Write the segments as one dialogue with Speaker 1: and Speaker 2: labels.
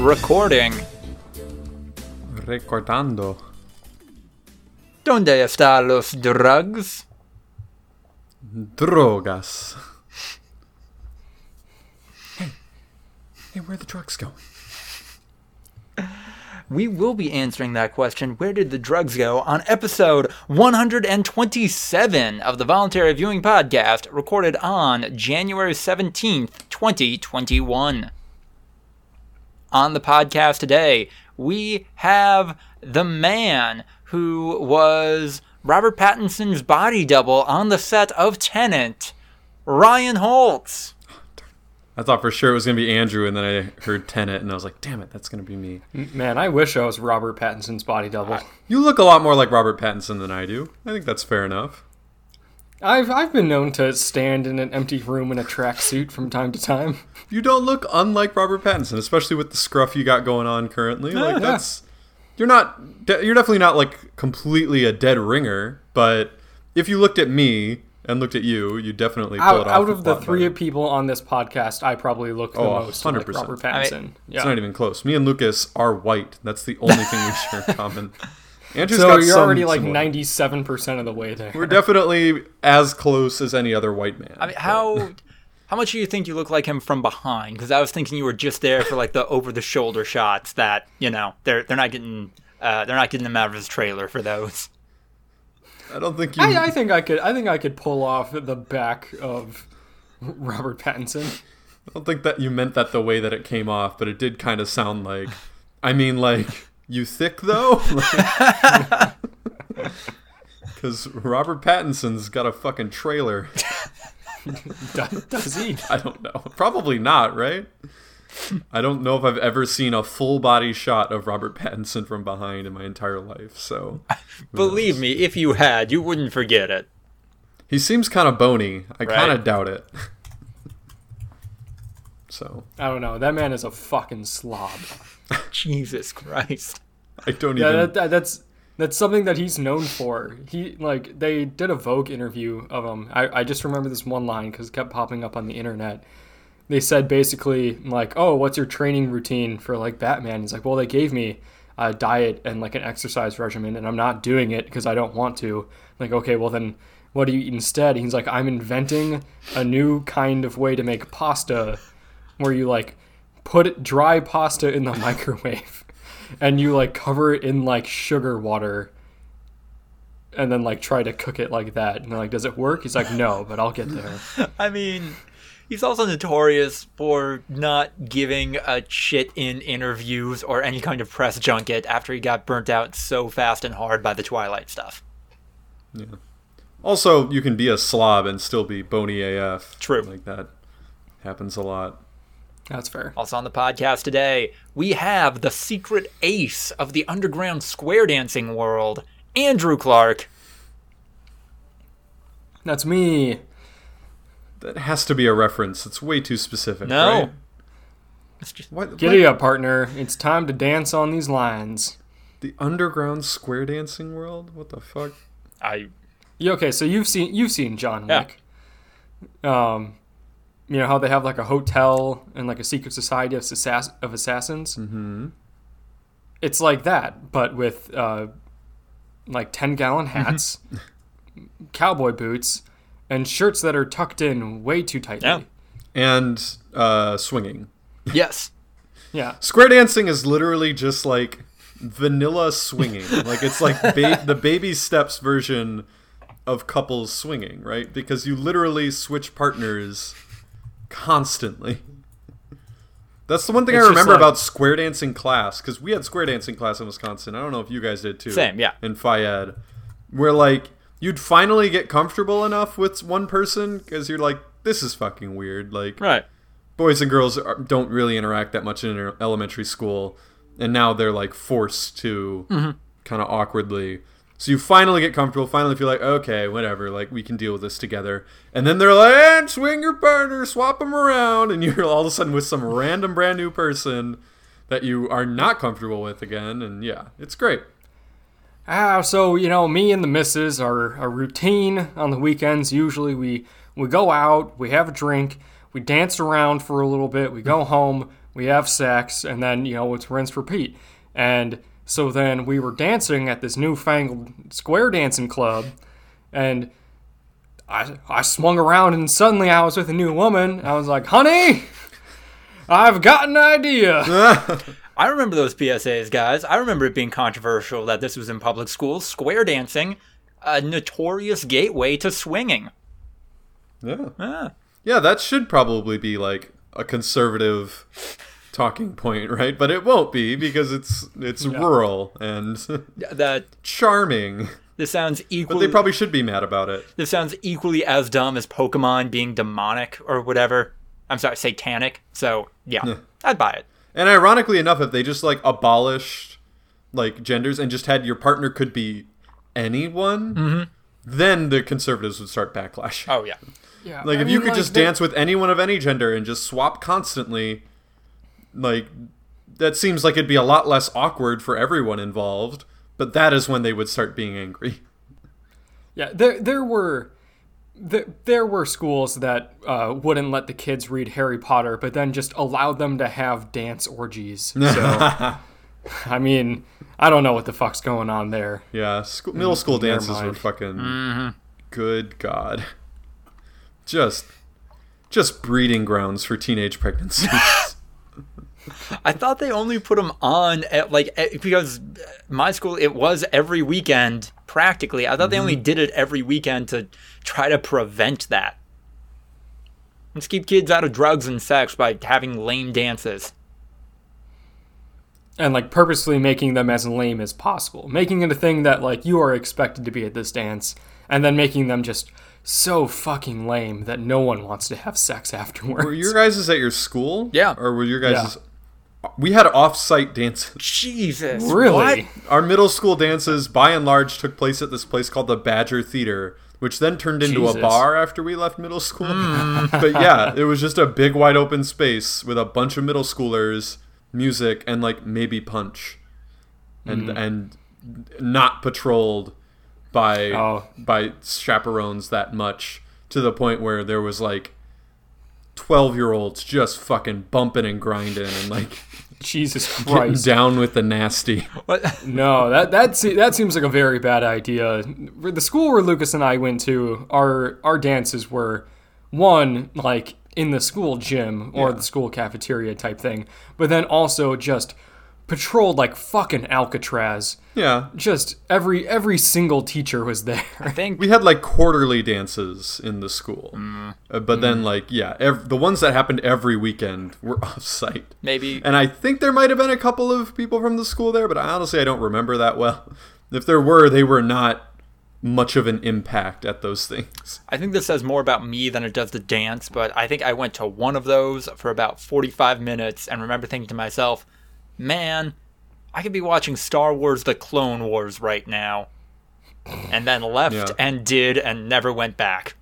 Speaker 1: recording.
Speaker 2: Recordando.
Speaker 1: ¿Dónde están los drugs?
Speaker 2: Drogas. Hey. Hey, where are the drugs going?
Speaker 1: We will be answering that question. Where did the drugs go? On episode 127 of the Voluntary Viewing Podcast, recorded on January 17th, 2021. On the podcast today, we have the man who was Robert Pattinson's body double on the set of Tenet, Ryan Holtz.
Speaker 2: I thought for sure it was going to be Andrew, and then I heard Tenet, and I was like, damn it, that's going to be me.
Speaker 3: Man, I wish I was Robert Pattinson's body double.
Speaker 2: You look a lot more like Robert Pattinson than I do. I think that's fair enough.
Speaker 3: I've I've been known to stand in an empty room in a tracksuit from time to time.
Speaker 2: You don't look unlike Robert Pattinson, especially with the scruff you got going on currently. Like
Speaker 3: Yeah.
Speaker 2: that's you're not de- you're definitely not like completely a dead ringer, but if you looked at me and looked at you, you definitely pull
Speaker 3: Out,
Speaker 2: it off
Speaker 3: out of the three
Speaker 2: better.
Speaker 3: people on this podcast, I probably look the
Speaker 2: Oh,
Speaker 3: most
Speaker 2: 100%.
Speaker 3: Robert
Speaker 1: I
Speaker 3: Pattinson.
Speaker 1: mean,
Speaker 3: yeah.
Speaker 2: It's not even close. Me and Lucas are white. That's the only thing we share in common. Andrew's
Speaker 3: so
Speaker 2: got
Speaker 3: you're
Speaker 2: some-
Speaker 3: already like ninety-seven percent of the way there.
Speaker 2: We're definitely as close as any other white man.
Speaker 1: I mean, how how much do you think you look like him from behind? Because I was thinking you were just there for like the over the shoulder shots that you know they're they're not getting uh, they're not getting them out of his trailer for those.
Speaker 2: I don't think you.
Speaker 3: I, I think I could. I think I could pull off the back of Robert Pattinson.
Speaker 2: I don't think that you meant that the way that it came off, but it did kind of sound like. I mean, like you thick though, because Robert Pattinson's got a fucking trailer.
Speaker 3: Does, does he?
Speaker 2: I don't know. Probably not, right? I don't know if I've ever seen a full body shot of Robert Pattinson from behind in my entire life. So
Speaker 1: Believe me, if you had, you wouldn't forget it.
Speaker 2: he seems kind of bony. I kind of doubt it. so
Speaker 3: I don't know. That man is a fucking slob.
Speaker 1: Jesus Christ.
Speaker 2: I don't
Speaker 3: Yeah,
Speaker 2: even.
Speaker 3: that, that, that's that's something that he's known for. He like they did a Vogue interview of him. I, I just remember this one line because it kept popping up on the internet. They said basically like, "Oh, what's your training routine for like Batman?" He's like, "Well, they gave me a diet and like an exercise regimen, and I'm not doing it because I don't want to." Like, okay, well then, what do you eat instead? He's like, "I'm inventing a new kind of way to make pasta, where you like put dry pasta in the microwave." and you like cover it in like sugar water and then like try to cook it like that and they're like does it work he's like no but i'll get there
Speaker 1: I mean, he's also notorious for not giving a shit in interviews or any kind of press junket after he got burnt out so fast and hard by the Twilight stuff. Yeah.
Speaker 2: Also, you can be a slob and still be bony AF.
Speaker 1: True.
Speaker 2: Like that happens a lot.
Speaker 3: That's fair
Speaker 1: Also on the podcast today, we have the secret ace of the underground square dancing world, Andrew Clark.
Speaker 3: that's me
Speaker 2: That has to be a reference. It's way too specific.
Speaker 1: No.
Speaker 2: Right?
Speaker 1: It's just
Speaker 2: What,
Speaker 3: giddy
Speaker 2: what-
Speaker 3: up partner it's time to dance on these lines
Speaker 2: The underground square dancing world? What the fuck?
Speaker 1: I
Speaker 3: Yeah, okay so you've seen you've seen john
Speaker 1: Yeah.
Speaker 3: wick um you know how they have like a hotel and like a secret society of, assass- of assassins mm-hmm. it's like that but with uh like 10 gallon hats cowboy boots and shirts that are tucked in way too tightly
Speaker 1: Yeah.
Speaker 2: And uh, swinging.
Speaker 1: yes.
Speaker 3: yeah
Speaker 2: Square dancing is literally just like vanilla swinging. like it's like ba- the baby steps version of couples swinging, right? Because you literally switch partners constantly. That's the one thing
Speaker 3: It's
Speaker 2: I remember
Speaker 3: like-
Speaker 2: about square dancing class because we had square dancing class in Wisconsin. I don't know if you guys did too.
Speaker 1: Same, yeah.
Speaker 2: In Fayed, where like you'd finally get comfortable enough with one person because you're like, this is fucking weird. Like,
Speaker 1: Right.
Speaker 2: boys and girls are, don't really interact that much in elementary school, and now they're like forced to mm-hmm. kind of awkwardly. So you finally get comfortable. Finally feel like okay, whatever. Like we can deal with this together. And then they're like, swing your partner, swap them around, and you're all of a sudden with some random brand new person that you are not comfortable with again. And yeah, it's great.
Speaker 3: Ah, so you know, me and the missus, are a routine on the weekends. Usually, we we go out, we have a drink, we dance around for a little bit, we go home, we have sex, and then you know it's rinse repeat. And so then we were dancing at this newfangled square dancing club, and I I swung around, and suddenly I was with a new woman. I was like, "Honey, I've got an idea."
Speaker 1: I remember those PSAs, guys. I remember it being controversial that this was in public schools. Square dancing, a notorious gateway to swinging.
Speaker 2: Yeah.
Speaker 1: Ah.
Speaker 2: Yeah, that should probably be like a conservative talking point, right? But it won't be because it's it's rural and
Speaker 1: That
Speaker 2: charming.
Speaker 1: this sounds
Speaker 2: But
Speaker 1: equally.
Speaker 2: they probably should be mad about it.
Speaker 1: this sounds equally as dumb as Pokemon being demonic or whatever. I'm sorry, satanic. So yeah, I'd buy it.
Speaker 2: And ironically enough, if they just like abolished like genders and just had your partner could be anyone, mm-hmm. then the conservatives would start backlash.
Speaker 1: Oh yeah.
Speaker 3: Yeah,
Speaker 2: Like
Speaker 3: I
Speaker 2: if you could
Speaker 3: like,
Speaker 2: just
Speaker 3: there-
Speaker 2: dance with anyone of any gender and just swap constantly, like that seems like it'd be a lot less awkward for everyone involved. But that is when they would start being angry.
Speaker 3: Yeah, there there were there, there were schools that uh, wouldn't let the kids read Harry Potter, but then just allowed them to have dance orgies. So, I mean, I don't know what the fuck's going on there.
Speaker 2: Yeah, school, middle school
Speaker 3: never
Speaker 2: dances were
Speaker 3: mind.
Speaker 2: fucking good god. Just just breeding grounds for teenage pregnancies.
Speaker 1: I thought they only put them on at like eh, because my school it was every weekend practically. I thought they only did it every weekend to try to prevent that. Let's keep kids out of drugs and sex by having lame dances.
Speaker 3: And like purposely making them as lame as possible, making it a thing that like you are expected to be at this dance, and then making them just so fucking lame that no one wants to have sex afterwards.
Speaker 2: were your guys at your school?
Speaker 1: Yeah.
Speaker 2: Or were your guys? We had off-site dances.
Speaker 1: Jesus,
Speaker 3: really?
Speaker 1: what?
Speaker 2: Our middle school dances, by and large, took place at this place called the Badger Theater, which then turned into
Speaker 3: Jesus.
Speaker 2: a bar after we left middle school. Hmm. but yeah, it was just a big, wide open space with a bunch of middle schoolers, music, and like maybe punch, and hmm. and not patrolled by
Speaker 3: Oh.
Speaker 2: by chaperones that much to the point where there was like. 12 year olds just fucking bumping and grinding and like
Speaker 3: Jesus Christ!
Speaker 2: down with the nasty.
Speaker 1: What?
Speaker 3: No, that that se- that seems like a very bad idea. The school where Lucas and I went to, our our dances were one like in the school gym or
Speaker 2: Yeah.
Speaker 3: the school cafeteria type thing, but then also just patrolled like fucking Alcatraz.
Speaker 2: Yeah,
Speaker 3: Just every every single teacher was there.
Speaker 1: I think
Speaker 2: we had like quarterly dances in the school, Uh, but then like yeah, ev- the ones that happened every weekend were off site.
Speaker 1: maybe
Speaker 2: And I think there might have been a couple of people from the school there, but honestly, I don't remember that well. If there were, they were not much of an impact at those things.
Speaker 1: I think this says more about me than it does the dance, but I think I went to one of those for about 45 minutes and remember thinking to myself, man, I could be watching Star Wars The Clone Wars right now. And then left
Speaker 2: Yeah.
Speaker 1: and did and never went back.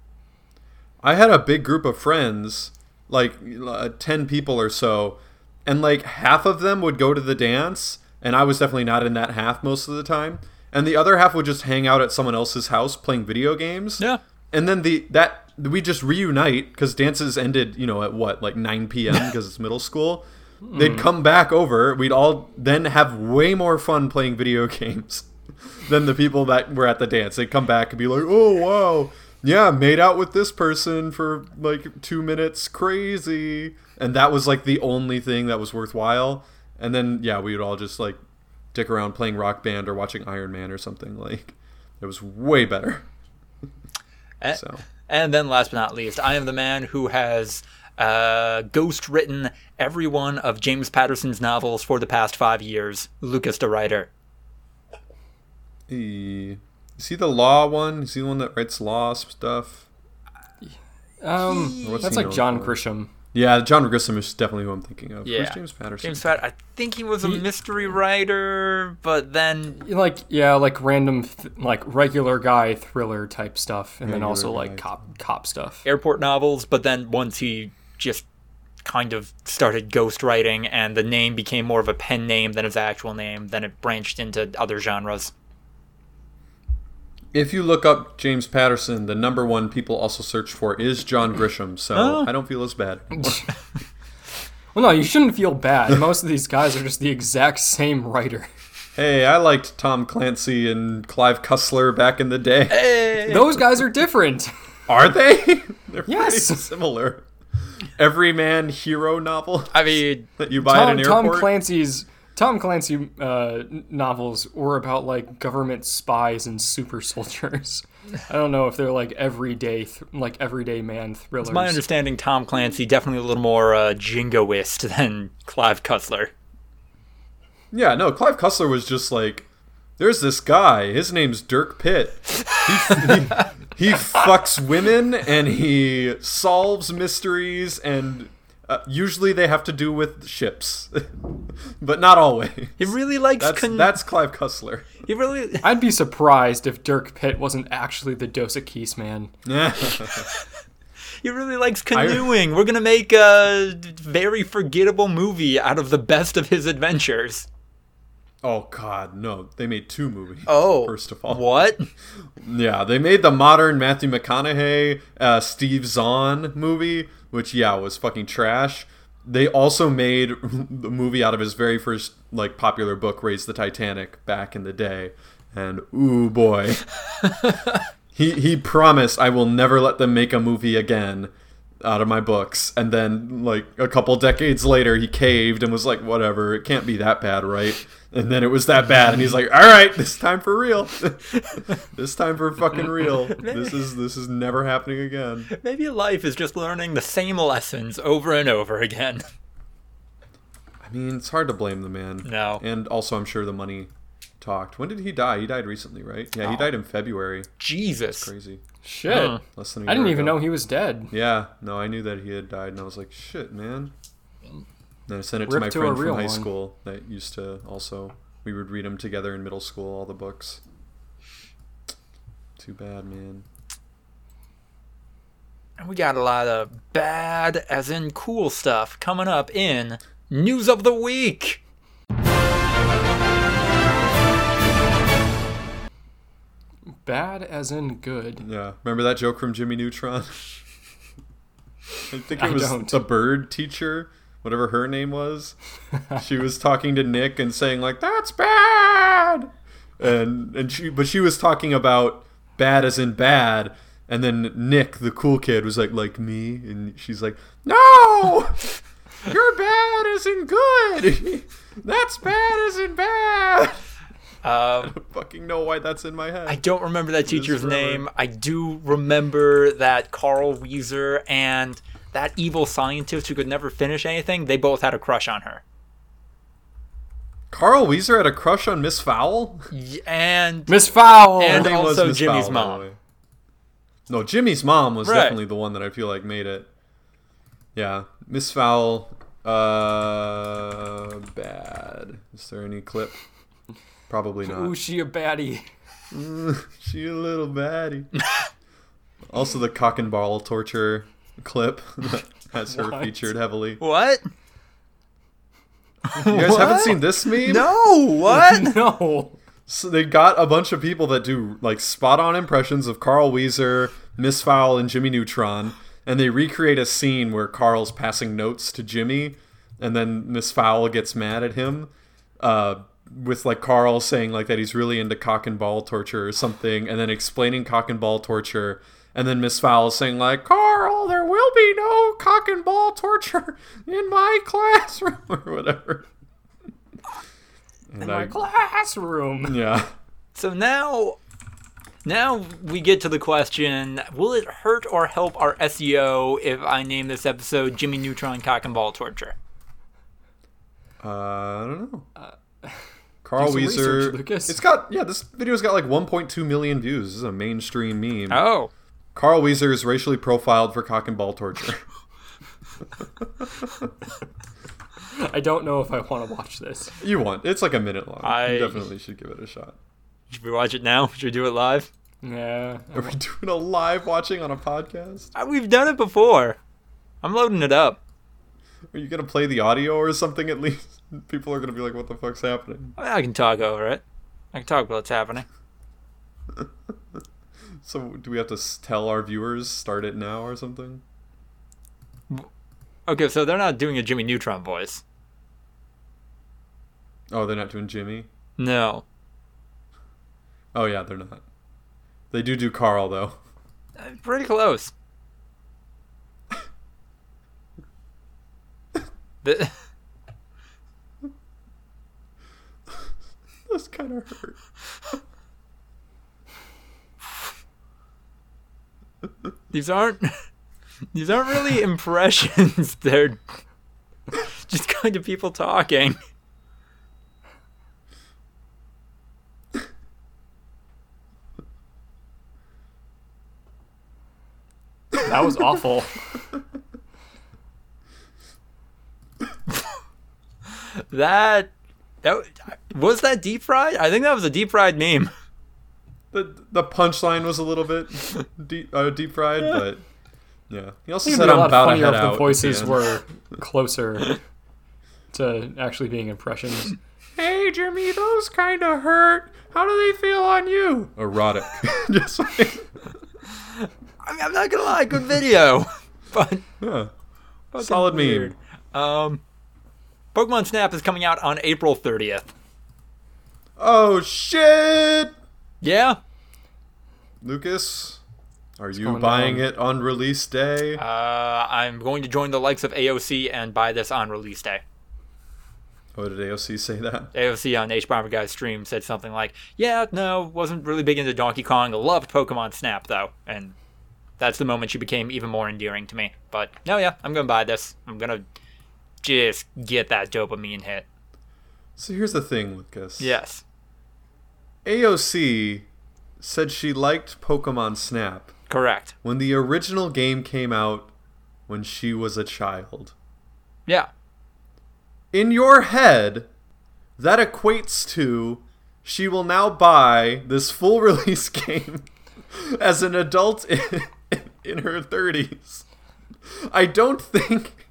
Speaker 2: I had a big group of friends, like uh, 10 people or so, and like half of them would go to the dance, and I was definitely not in that half most of the time. And the other half would just hang out at someone else's house playing video games.
Speaker 1: Yeah.
Speaker 2: And then the that we just reunite because dances ended, you know, at what like 9 p.m. because it's middle school. They'd hmm. come back over. We'd all then have way more fun playing video games than the people that were at the dance. They'd come back and be like, "Oh wow, yeah, made out with this person for like two minutes, crazy." And that was like the only thing that was worthwhile. And then yeah, we would all just like dick around playing Rock Band or watching Iron Man or something. Like it was way better. So
Speaker 1: And then, last but not least, I am the man who has uh, ghost written every one of James Patterson's novels for the past five years. Lucas the writer.
Speaker 2: he, is he the law one? Is he the one that writes law stuff?
Speaker 3: Um,
Speaker 2: What's
Speaker 3: that's like John
Speaker 2: for?
Speaker 3: Grisham.
Speaker 2: Yeah, John Grisham is definitely who I'm thinking of.
Speaker 1: Yeah.
Speaker 2: Who's James Patterson?
Speaker 1: James Pat, I think he was a mystery writer, but then
Speaker 3: Like yeah, like random th- like regular guy thriller type stuff, and then also
Speaker 2: guy.
Speaker 3: like cop cop stuff.
Speaker 1: airport novels. But then once he just kind of started ghostwriting, and the name became more of a pen name than his actual name, then it branched into other genres.
Speaker 2: If you look up James Patterson, the number one people also search for is John Grisham. So
Speaker 1: Oh.
Speaker 2: I don't feel as bad.
Speaker 3: Well, Well, no, you shouldn't feel bad. Most of these guys are just the exact same writer.
Speaker 2: Hey, I liked Tom Clancy and Clive Cussler back in the day.
Speaker 1: Hey!
Speaker 3: Those guys are different.
Speaker 2: Are they? They're
Speaker 3: Yes.
Speaker 2: pretty similar. Everyman hero novel
Speaker 1: I mean,
Speaker 2: that you buy at
Speaker 3: Tom,
Speaker 2: an
Speaker 3: Tom. Clancy's Tom Clancy uh, novels were about like government spies and super soldiers. I don't know if they're like everyday, th- like everyday man thrillers.
Speaker 1: it's my understanding Tom Clancy definitely a little more uh, jingoist than Clive Cussler.
Speaker 2: Yeah, no, Clive Cussler was just like, there's this guy. His name's Dirk Pitt. He, he, he fucks women and he solves mysteries, and uh, usually they have to do with ships, but not always.
Speaker 1: He really likes
Speaker 2: That's
Speaker 1: con-
Speaker 2: that's Clive Cussler.
Speaker 1: he really
Speaker 3: I'd be surprised if Dirk Pitt wasn't actually the Dos Equis man. Yeah.
Speaker 1: he really likes canoeing. We're gonna make a very forgettable movie out of the best of his adventures.
Speaker 2: Oh God, no! They made two movies.
Speaker 1: Oh,
Speaker 2: first of all,
Speaker 1: what?
Speaker 2: Yeah, they made the modern Matthew McConaughey, uh, Steve Zahn movie, which yeah was fucking trash. They also made the movie out of his very first like popular book, Raise the Titanic, back in the day, and ooh boy, he he promised I will never let them make a movie again out of my books, and then like a couple decades later, he caved and was like, whatever, it can't be that bad, right? And then it was that bad, and he's like, "All right, this time for real. this time for fucking real. This is this is never happening again."
Speaker 1: Maybe life is just learning the same lessons over and over again.
Speaker 2: I mean, it's hard to blame the man.
Speaker 1: No.
Speaker 2: And also, I'm sure the money talked. When did he die? He died recently, right? Yeah, he
Speaker 1: Oh.
Speaker 2: died in February.
Speaker 1: Jesus.
Speaker 2: Crazy.
Speaker 3: Shit,
Speaker 1: Huh.
Speaker 2: Less than a
Speaker 3: I didn't
Speaker 2: year
Speaker 3: even
Speaker 2: ago.
Speaker 3: know he was dead.
Speaker 2: Yeah, no, I knew that he had died, and I was like, "Shit, man." Then I sent it to my
Speaker 3: to
Speaker 2: friend from high
Speaker 3: one.
Speaker 2: school that used to also. We would read them together in middle school, all the books. Too bad, man.
Speaker 1: And we got a lot of bad, as in cool stuff, coming up in News of the Week.
Speaker 3: Bad as in good.
Speaker 2: Yeah, remember that joke from Jimmy Neutron? I think it
Speaker 3: I
Speaker 2: was
Speaker 3: don't.
Speaker 2: the bird teacher, whatever her name was. she was talking to Nick and saying like, "That's bad," and and she but she was talking about bad as in bad. And then Nick, the cool kid, was like, "Like me," and she's like, "No, you're bad as in good. That's bad as in bad."
Speaker 1: Um,
Speaker 2: Fucking know why that's in my head.
Speaker 1: I don't remember that teacher's name. I do remember that Carl Wheezer and that evil scientist who could never finish anything, they both had a crush on her.
Speaker 2: Carl Wheezer had a crush on Miss Fowl.
Speaker 1: And
Speaker 3: Miss Fowl.
Speaker 1: And-
Speaker 2: Her was
Speaker 1: also Jimmy's
Speaker 2: Fowl,
Speaker 1: mom.
Speaker 2: No, Jimmy's mom was
Speaker 1: Right.
Speaker 2: definitely the one that I feel like made it. Yeah, Miss Fowl. Uh, bad. Is there any clip? Probably
Speaker 3: Ooh,
Speaker 2: not.
Speaker 3: she a baddie.
Speaker 2: she a little baddie. also, the cock and ball torture clip that has her
Speaker 3: What?
Speaker 2: featured heavily.
Speaker 1: what?
Speaker 2: You guys haven't
Speaker 1: What?
Speaker 2: seen this meme?
Speaker 1: No, what?
Speaker 3: no.
Speaker 2: So they got a bunch of people that do like spot on impressions of Carl Wheezer, Miss Fowl, and Jimmy Neutron, and they recreate a scene where Carl's passing notes to Jimmy, and then Miss Fowl gets mad at him, uh, with like Carl saying like that he's really into cock and ball torture or something, and then explaining cock and ball torture. And then Miss Fowl saying like, "Carl, there will be no cock and ball torture in my classroom or whatever." And
Speaker 3: In my classroom.
Speaker 2: yeah.
Speaker 1: So now, now we get to the question: Will it hurt or help our SEO if I name this episode "Jimmy Neutron Cock and Ball Torture"?
Speaker 2: Uh, I don't know. Carl
Speaker 3: do some
Speaker 2: Wheezer.
Speaker 3: research, Lucas.
Speaker 2: It's got yeah. This video's got like 1.2 million views. This is a mainstream meme.
Speaker 1: Oh,
Speaker 2: Carl Wheezer is racially profiled for cock and ball torture.
Speaker 3: I don't know if I want to watch this.
Speaker 2: you want? It's like a minute long.
Speaker 1: I-
Speaker 2: You definitely should give it a shot.
Speaker 1: should we watch it now? Should we do it live?
Speaker 3: Yeah.
Speaker 2: Are we doing a live watching on a podcast?
Speaker 1: Uh, We've done it before. I'm loading it up.
Speaker 2: Are you gonna play the audio or something at least? People are gonna be like, "What the fuck's happening?"
Speaker 1: I, mean, I can talk over it. I can talk about what's happening.
Speaker 2: So, do we have to tell our viewers start it now or something?
Speaker 1: Okay, so they're not doing a Jimmy Neutron voice.
Speaker 2: Oh, they're not doing Jimmy.
Speaker 1: No.
Speaker 2: Oh yeah, they're not. They do do Carl though.
Speaker 1: Uh, Pretty close. The-
Speaker 2: That's kind of hurt.
Speaker 1: these aren't these aren't really impressions. They're just kind of people talking.
Speaker 3: That was awful.
Speaker 1: That that was that deep fried. I think that was a deep fried meme.
Speaker 2: The the punchline was a little bit deep uh, deep fried, but yeah. He also
Speaker 3: It'd
Speaker 2: said I'm about to
Speaker 3: funnier
Speaker 2: head
Speaker 3: if
Speaker 2: out.
Speaker 3: the voices were closer to actually being impressions.
Speaker 2: Hey Jimmy, those kind of hurt. How do they feel on you? Erotic. Just like,
Speaker 1: I mean, I'm not gonna lie, good video, but
Speaker 2: yeah. Solid meme.
Speaker 1: weird. Um, Pokemon Snap is coming out on April 30th.
Speaker 2: Oh shit!
Speaker 1: Yeah,
Speaker 2: Lucas, are you buying
Speaker 3: down?
Speaker 2: it on release day?
Speaker 1: uh, I'm going to join the likes of AOC and buy this on release day.
Speaker 2: oh, did AOC say that?
Speaker 1: AOC on Hbomberguy's stream said something like, "Yeah, no, wasn't really big into Donkey Kong. Loved Pokemon Snap though," and that's the moment she became even more endearing to me. But no, yeah, I'm gonna buy this. I'm gonna just get that dopamine hit.
Speaker 2: So here's the thing, Lucas.
Speaker 1: Yes.
Speaker 2: AOC said she liked Pokemon Snap
Speaker 1: Correct.
Speaker 2: when the original game came out when she was a child.
Speaker 1: Yeah.
Speaker 2: In your head, that equates to she will now buy this full release game as an adult in, in her 30s. I don't think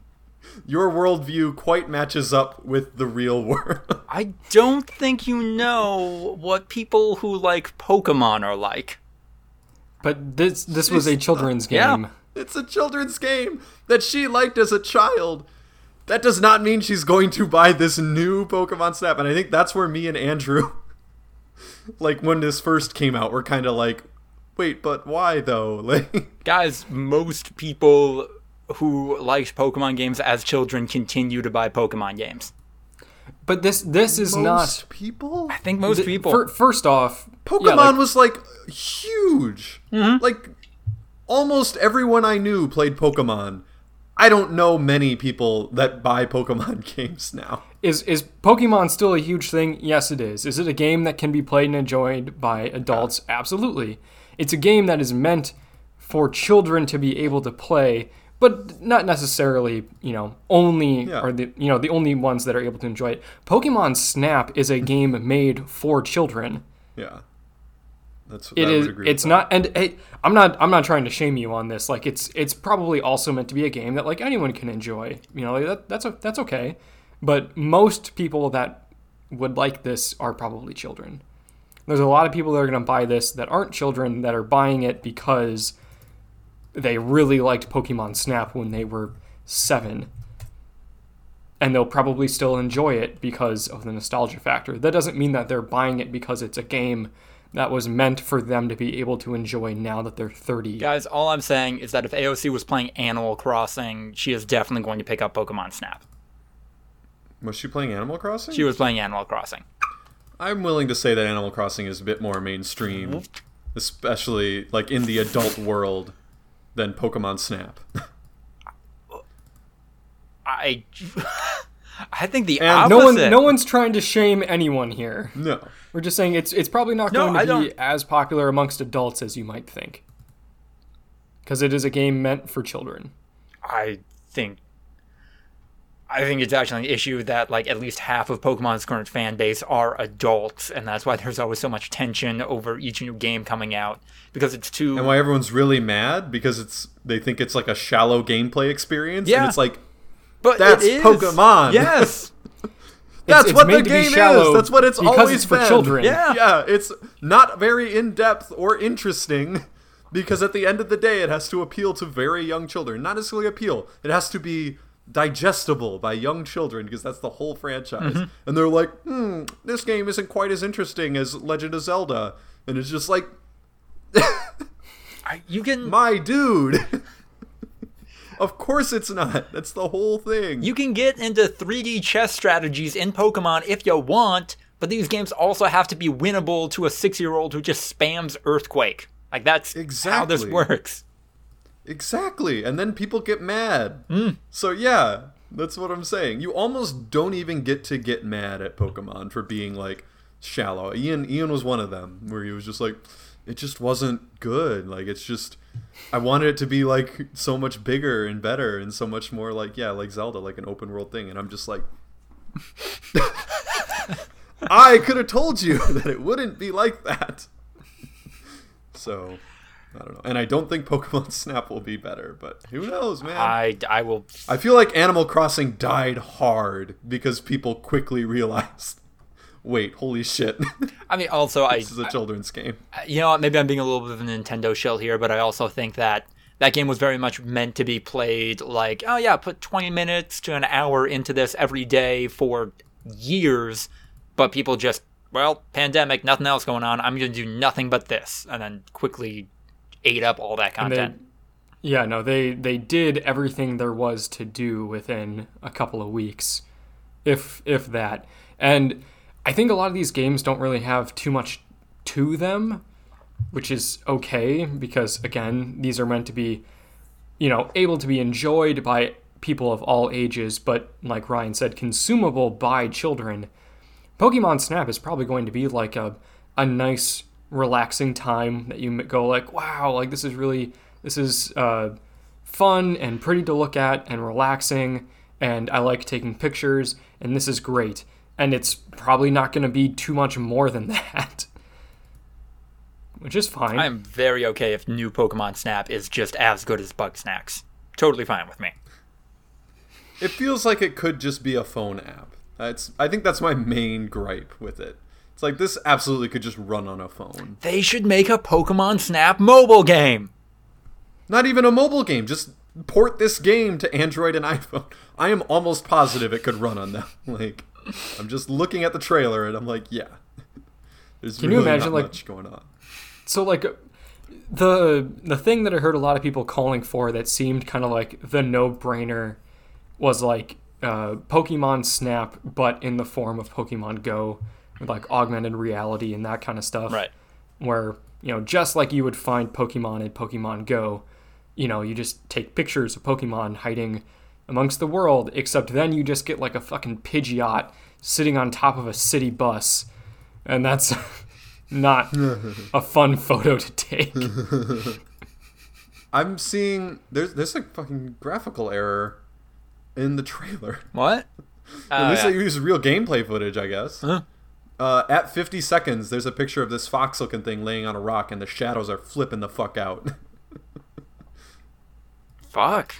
Speaker 2: your worldview quite matches up with the real world.
Speaker 1: I don't think you know what people who like Pokemon are like.
Speaker 3: But this this was a uh, children's
Speaker 1: Yeah.
Speaker 3: game.
Speaker 2: It's a children's game that she liked as a child. That does not mean she's going to buy this new Pokemon Snap. And I think that's where me and Andrew, like when this first came out, we're kind of like, wait, but why though? Like,
Speaker 1: Guys, most people who liked Pokemon games as children continue to buy Pokemon games.
Speaker 3: But this this is
Speaker 2: most
Speaker 3: not
Speaker 2: people.
Speaker 1: I think most people.
Speaker 3: Fir- first off,
Speaker 2: Pokemon
Speaker 3: yeah, like,
Speaker 2: was like huge.
Speaker 1: Mm-hmm.
Speaker 2: Like almost everyone I knew played Pokemon. I don't know many people that buy Pokemon games now.
Speaker 3: is is Pokemon still a huge thing? Yes, it is. Is it a game that can be played and enjoyed by adults? Absolutely. It's a game that is meant for children to be able to play, but not necessarily, you know, only
Speaker 2: Yeah.
Speaker 3: or the you know the only ones that are able to enjoy it. Pokemon Snap is a game made for children.
Speaker 2: Yeah. That's
Speaker 3: It
Speaker 2: I
Speaker 3: is.
Speaker 2: agree
Speaker 3: It's not, and hey, I'm not. I'm not trying to shame you on this. Like, it's it's probably also meant to be a game that like anyone can enjoy. You know, like that, that's a, that's okay. But most people that would like this are probably children. There's a lot of people that are going to buy this that aren't children that are buying it because they really liked Pokemon Snap when they were seven. And they'll probably still enjoy it because of the nostalgia factor. That doesn't mean that they're buying it because it's a game that was meant for them to be able to enjoy now that they're 30.
Speaker 1: Guys, all I'm saying is that if AOC was playing Animal Crossing, she is definitely going to pick up Pokemon Snap.
Speaker 2: Was she playing Animal Crossing?
Speaker 1: She was playing Animal Crossing.
Speaker 2: I'm willing to say that Animal Crossing is a bit more mainstream, especially like in the adult world, than Pokemon Snap.
Speaker 1: I I think the
Speaker 2: And
Speaker 1: opposite.
Speaker 3: No one, no one's trying to shame anyone here.
Speaker 2: no.
Speaker 3: We're just saying it's it's probably not
Speaker 1: No,
Speaker 3: going
Speaker 1: I
Speaker 3: to be
Speaker 1: don't-
Speaker 3: as popular amongst adults as you might think, because it is a game meant for children.
Speaker 1: I think I think it's actually an issue that like at least half of Pokemon's current fan base are adults, and that's why there's always so much tension over each new game coming out because it's too.
Speaker 2: And why everyone's really mad because it's they think it's like a shallow gameplay experience.
Speaker 1: Yeah.
Speaker 2: And it's like
Speaker 1: but
Speaker 2: that's
Speaker 1: it is.
Speaker 2: Pokemon.
Speaker 1: Yes.
Speaker 2: that's
Speaker 3: it's
Speaker 2: what the
Speaker 3: made to be
Speaker 2: game is. That's what it's always
Speaker 3: it's for
Speaker 2: been.
Speaker 3: children.
Speaker 1: Yeah.
Speaker 2: Yeah, it's not very in depth or interesting because at the end of the day, it has to appeal to very young children. Not necessarily appeal. It has to be digestible by young children because that's the whole franchise. And they're like, hmm, this game isn't quite as interesting as Legend of Zelda. And it's just like,
Speaker 1: I- You can
Speaker 2: my dude. of course it's not. That's the whole thing.
Speaker 1: you can get into 3D chess strategies in Pokemon if you want, but these games also have to be winnable to a six-year-old who just spams Earthquake. Like that's exactly. how this works.
Speaker 2: Exactly. And then people get mad. Hmm. So yeah, that's what I'm saying. You almost don't even get to get mad at Pokemon for being like shallow. Ian Ian was one of them where he was just like it just wasn't good. Like it's just I wanted it to be like so much bigger and better and so much more like yeah, like Zelda, like an open world thing and I'm just like I could have told you that it wouldn't be like that. So, I don't know. And I don't think Pokemon Snap will be better, but who knows, man? I,
Speaker 1: I will.
Speaker 2: I feel like Animal Crossing died hard because people quickly realized wait, holy shit.
Speaker 1: I mean also I
Speaker 2: this is a children's game.
Speaker 1: you know what, maybe I'm being a little bit of a Nintendo shell here, but I also think that that game was very much meant to be played like, oh yeah, put 20 minutes to an hour into this every day for years, but people just, well, pandemic, nothing else going on. I'm going to do nothing but this, and then quickly ate up all that
Speaker 3: And they,
Speaker 1: content.
Speaker 3: yeah, no, they they did everything there was to do within a couple of weeks, if if that. And I think a lot of these games don't really have too much to them, which is okay because again, these are meant to be, you know, able to be enjoyed by people of all ages, but like Ryan said, consumable by children. Pokemon Snap is probably going to be like a a nice relaxing time that you go like, wow, like this is really this is uh, fun and pretty to look at and relaxing, and I like taking pictures, and this is great. And it's probably not going to be too much more than that, which is fine.
Speaker 1: I'm very okay if new Pokemon Snap is just as good as Bugsnax. Totally fine with me.
Speaker 2: It feels like it could just be a phone app. That's I think that's my main gripe with it. It's like this absolutely could just run on a phone.
Speaker 1: They should make a Pokemon Snap mobile game.
Speaker 2: Not even a mobile game. Just port this game to Android and iPhone. I am almost positive it could run on them. Like, I'm just looking at the trailer and I'm like, yeah. There's
Speaker 3: Can you imagine,
Speaker 2: not
Speaker 3: like-
Speaker 2: much going on.
Speaker 3: so like the the thing that I heard a lot of people calling for that seemed kind of like the no brainer was like uh, Pokemon Snap, but in the form of Pokemon Go, like augmented reality and that kind of stuff.
Speaker 1: Right.
Speaker 3: Where you know, just like you would find Pokemon in Pokemon Go, you know, you just take pictures of Pokemon hiding amongst the world, except then you just get like a fucking Pidgeot sitting on top of a city bus, and that's not a fun photo to take.
Speaker 2: I'm seeing there's there's a fucking graphical error in the trailer.
Speaker 1: What?
Speaker 2: At
Speaker 1: Oh,
Speaker 2: least
Speaker 1: yeah.
Speaker 2: they use real gameplay footage, I guess.
Speaker 1: Huh.
Speaker 2: Uh, at 50 seconds, there's a picture of this fox-looking thing laying on a rock, and the shadows are flipping the fuck out.
Speaker 1: Fuck.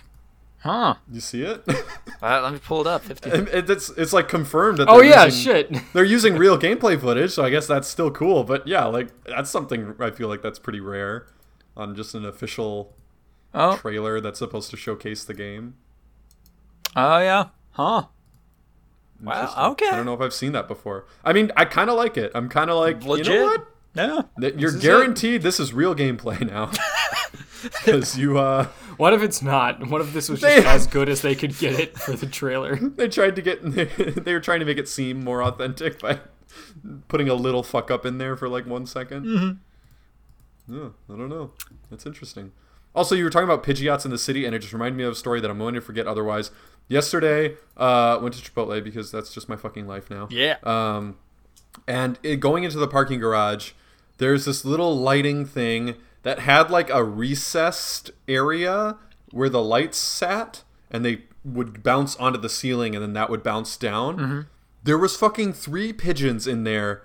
Speaker 1: Huh.
Speaker 2: you see it?
Speaker 1: Uh, let me pull it up. 50.
Speaker 2: and it- it's it's like confirmed that.
Speaker 3: Oh yeah,
Speaker 2: using-
Speaker 3: shit.
Speaker 2: They're using real gameplay footage, so I guess that's still cool. But yeah, like that's something I feel like that's pretty rare on just an official
Speaker 1: Oh.
Speaker 2: trailer that's supposed to showcase the game.
Speaker 1: Oh yeah. Huh.
Speaker 2: Interesting.
Speaker 1: Wow. Okay.
Speaker 2: I don't know if I've seen that before. I mean, I kind of like it. I'm kind of like,
Speaker 1: Legit.
Speaker 2: you know what?
Speaker 1: Yeah.
Speaker 2: You're
Speaker 1: is it.
Speaker 2: guaranteed this is real gameplay now. Because you, uh,
Speaker 3: What if it's not? What if this was
Speaker 2: They-
Speaker 3: just as good as they could get it for the trailer?
Speaker 2: they tried to get, they were trying to make it seem more authentic by putting a little fuck up in there for like one second. Mm-hmm. Yeah, I don't know. That's interesting. Also, you were talking about Pidgeots in the city, and it just reminded me of a story that I'm going to forget otherwise. Yesterday, uh, went to Chipotle because that's just my fucking life now.
Speaker 1: Yeah.
Speaker 2: Um, and it, going into the parking garage, there's this little lighting thing that had like a recessed area where the lights sat, and they would bounce onto the ceiling, and then that would bounce down. There was fucking three pigeons in there.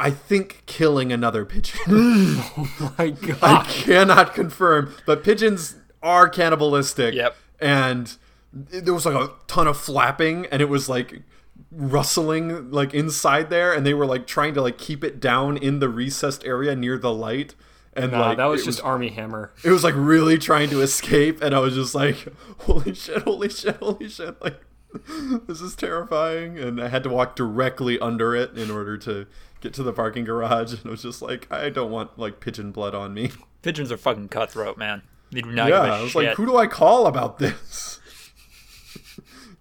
Speaker 2: I think killing another pigeon.
Speaker 3: Oh
Speaker 2: my
Speaker 3: god!
Speaker 2: I cannot confirm, but pigeons are cannibalistic.
Speaker 1: Yep.
Speaker 2: And there was like a ton of flapping, and it was like rustling like inside there, and they were like trying to like keep it down in the recessed area near the light. and
Speaker 3: Nah,
Speaker 2: like
Speaker 3: that was
Speaker 2: it
Speaker 3: just Armie Hammer.
Speaker 2: it was like really trying to escape and i was just like holy shit holy shit holy shit like this is terrifying and i had to walk directly under it in order to get to the parking garage and i was just like i don't want like pigeon blood on me
Speaker 1: Pigeons are fucking cutthroat, man. They do not
Speaker 2: yeah
Speaker 1: give a
Speaker 2: i was
Speaker 1: shit.
Speaker 2: like who do i call about this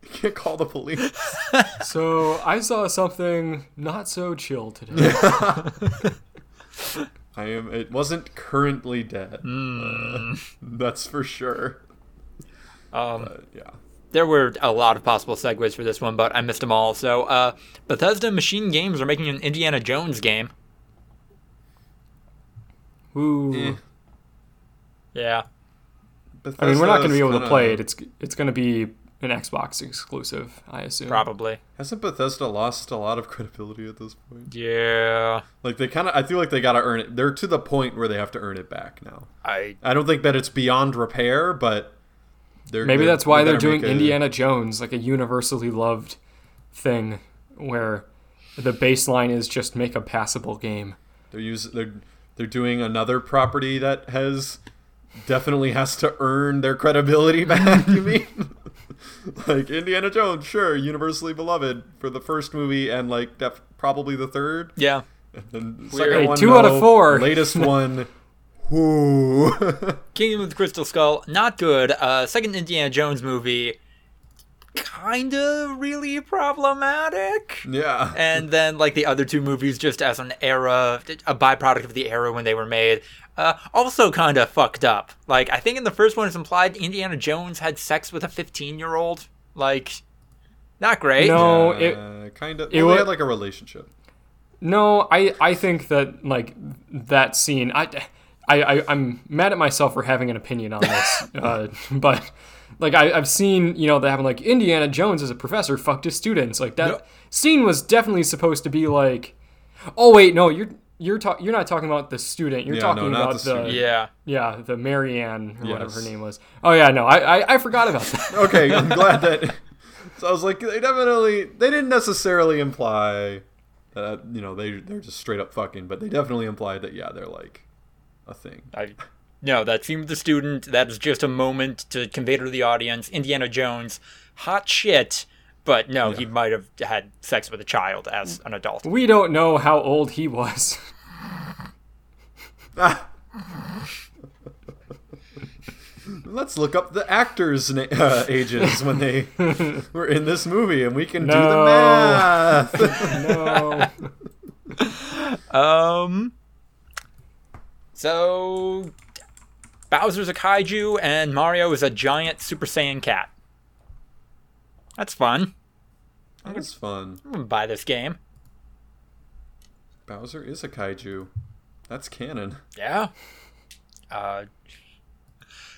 Speaker 2: you can't call the police
Speaker 3: So I saw something not so chill today.
Speaker 2: i am it wasn't currently dead
Speaker 1: Hmm.
Speaker 2: Uh, that's for sure
Speaker 1: um,
Speaker 2: but yeah
Speaker 1: there were a lot of possible segues for this one, but I missed them all. So, uh, Bethesda MachineGames are making an Indiana Jones game.
Speaker 3: Ooh.
Speaker 2: Eh.
Speaker 1: Yeah.
Speaker 3: I mean, we're not going to be able to play it. It's it's going to be an Xbox exclusive, I assume.
Speaker 1: Probably.
Speaker 2: Hasn't Bethesda lost a lot of credibility at this point?
Speaker 1: Yeah.
Speaker 2: Like they kind of, I feel like they got to earn it. They're to the point where they have to earn it back now.
Speaker 1: I
Speaker 2: I don't think that it's beyond repair, but they're
Speaker 3: Maybe
Speaker 2: they're-
Speaker 3: that's why
Speaker 2: they
Speaker 3: they're doing
Speaker 2: a-
Speaker 3: Indiana Jones, like a universally loved thing, where the baseline is just make a passable game.
Speaker 2: They're using they're they're doing another property that has definitely has to earn their credibility back. you mean? like Indiana Jones, sure, universally beloved for the first movie and like def- probably the third.
Speaker 1: yeah.
Speaker 2: And second
Speaker 1: Hey,
Speaker 2: one,
Speaker 3: two out of four.
Speaker 2: Latest one. Whoo.
Speaker 1: Kingdom of the Crystal Skull, not good. Uh, second Indiana Jones movie, kind of really problematic.
Speaker 2: yeah.
Speaker 1: and then like the other two movies just as an era a byproduct of the era when they were made uh, also kind of fucked up like i think in the first one it's implied indiana jones had sex with a 15 year old like not great
Speaker 3: No, it
Speaker 2: uh, kind of.
Speaker 3: it
Speaker 2: Well, they
Speaker 3: wa-
Speaker 2: had like a relationship.
Speaker 3: no, I I think that like that scene, I. I, I, I'm mad at myself for having an opinion on this, uh, but like I, I've seen, you know, they happen like Indiana Jones as a professor fucked his students. Like that
Speaker 1: Yep.
Speaker 3: scene was definitely supposed to be like, oh wait, no, you're you're talking, you're not talking about the student. You're
Speaker 2: Yeah,
Speaker 3: talking
Speaker 2: no,
Speaker 3: about
Speaker 2: the student.
Speaker 1: yeah
Speaker 3: Yeah, the Marianne or whatever her name was. Oh yeah, no, I I, I forgot about that.
Speaker 2: Okay, I'm glad that. So I was like, they definitely, they didn't necessarily imply that you know they they're just straight up fucking, but they definitely implied that yeah, they're like a thing.
Speaker 1: i no that scene with the student that is just a moment to convey to the audience indiana jones hot shit but no he might have had sex with a child as an adult
Speaker 3: we don't know how old he was.
Speaker 2: Let's look up the actors' na- uh, ages when they were in this movie, and we can do the math.
Speaker 3: no.
Speaker 1: Um. So, Bowser's a kaiju and Mario is a giant Super Saiyan cat. That's fun.
Speaker 2: That's fun.
Speaker 1: I'm gonna buy this game.
Speaker 2: Bowser is a kaiju. That's canon.
Speaker 1: Yeah. Uh.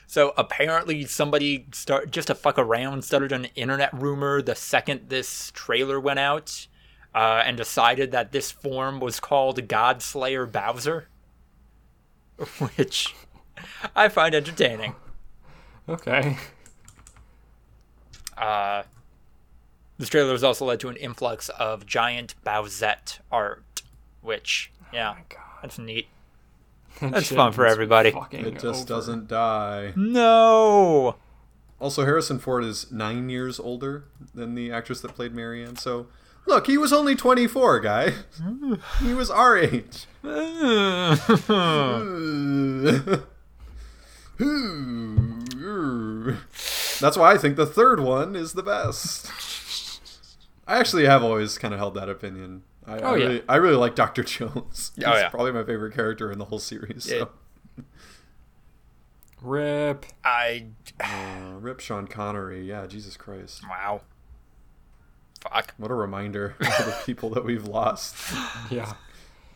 Speaker 1: So apparently somebody start just to fuck around started an internet rumor the second this trailer went out, uh, and decided that this form was called Godslayer Bowser, which I find entertaining.
Speaker 3: Okay.
Speaker 1: Uh, this trailer has also led to an influx of giant Bowsette art, which, yeah,
Speaker 3: my God.
Speaker 1: that's neat.
Speaker 3: That
Speaker 1: That's
Speaker 3: shit
Speaker 1: fun for everybody.
Speaker 2: It just
Speaker 3: over.
Speaker 2: doesn't die.
Speaker 1: No!
Speaker 2: Also, Harrison Ford is nine years older than the actress that played Marianne. So, look, he was only 24, guy. he was our age. That's why I think the third one is the best. I actually have always kind of held that opinion. I, I
Speaker 1: Oh, yeah.
Speaker 2: really, I really like Doctor Jones. He's
Speaker 1: Oh, yeah.
Speaker 2: probably my favorite character in the whole series.
Speaker 1: Yeah.
Speaker 2: So.
Speaker 3: Rip.
Speaker 1: I.
Speaker 2: Uh, rip Sean Connery. Yeah, Jesus Christ.
Speaker 1: Wow. Fuck.
Speaker 2: What a reminder of the people that we've lost.
Speaker 3: Yeah.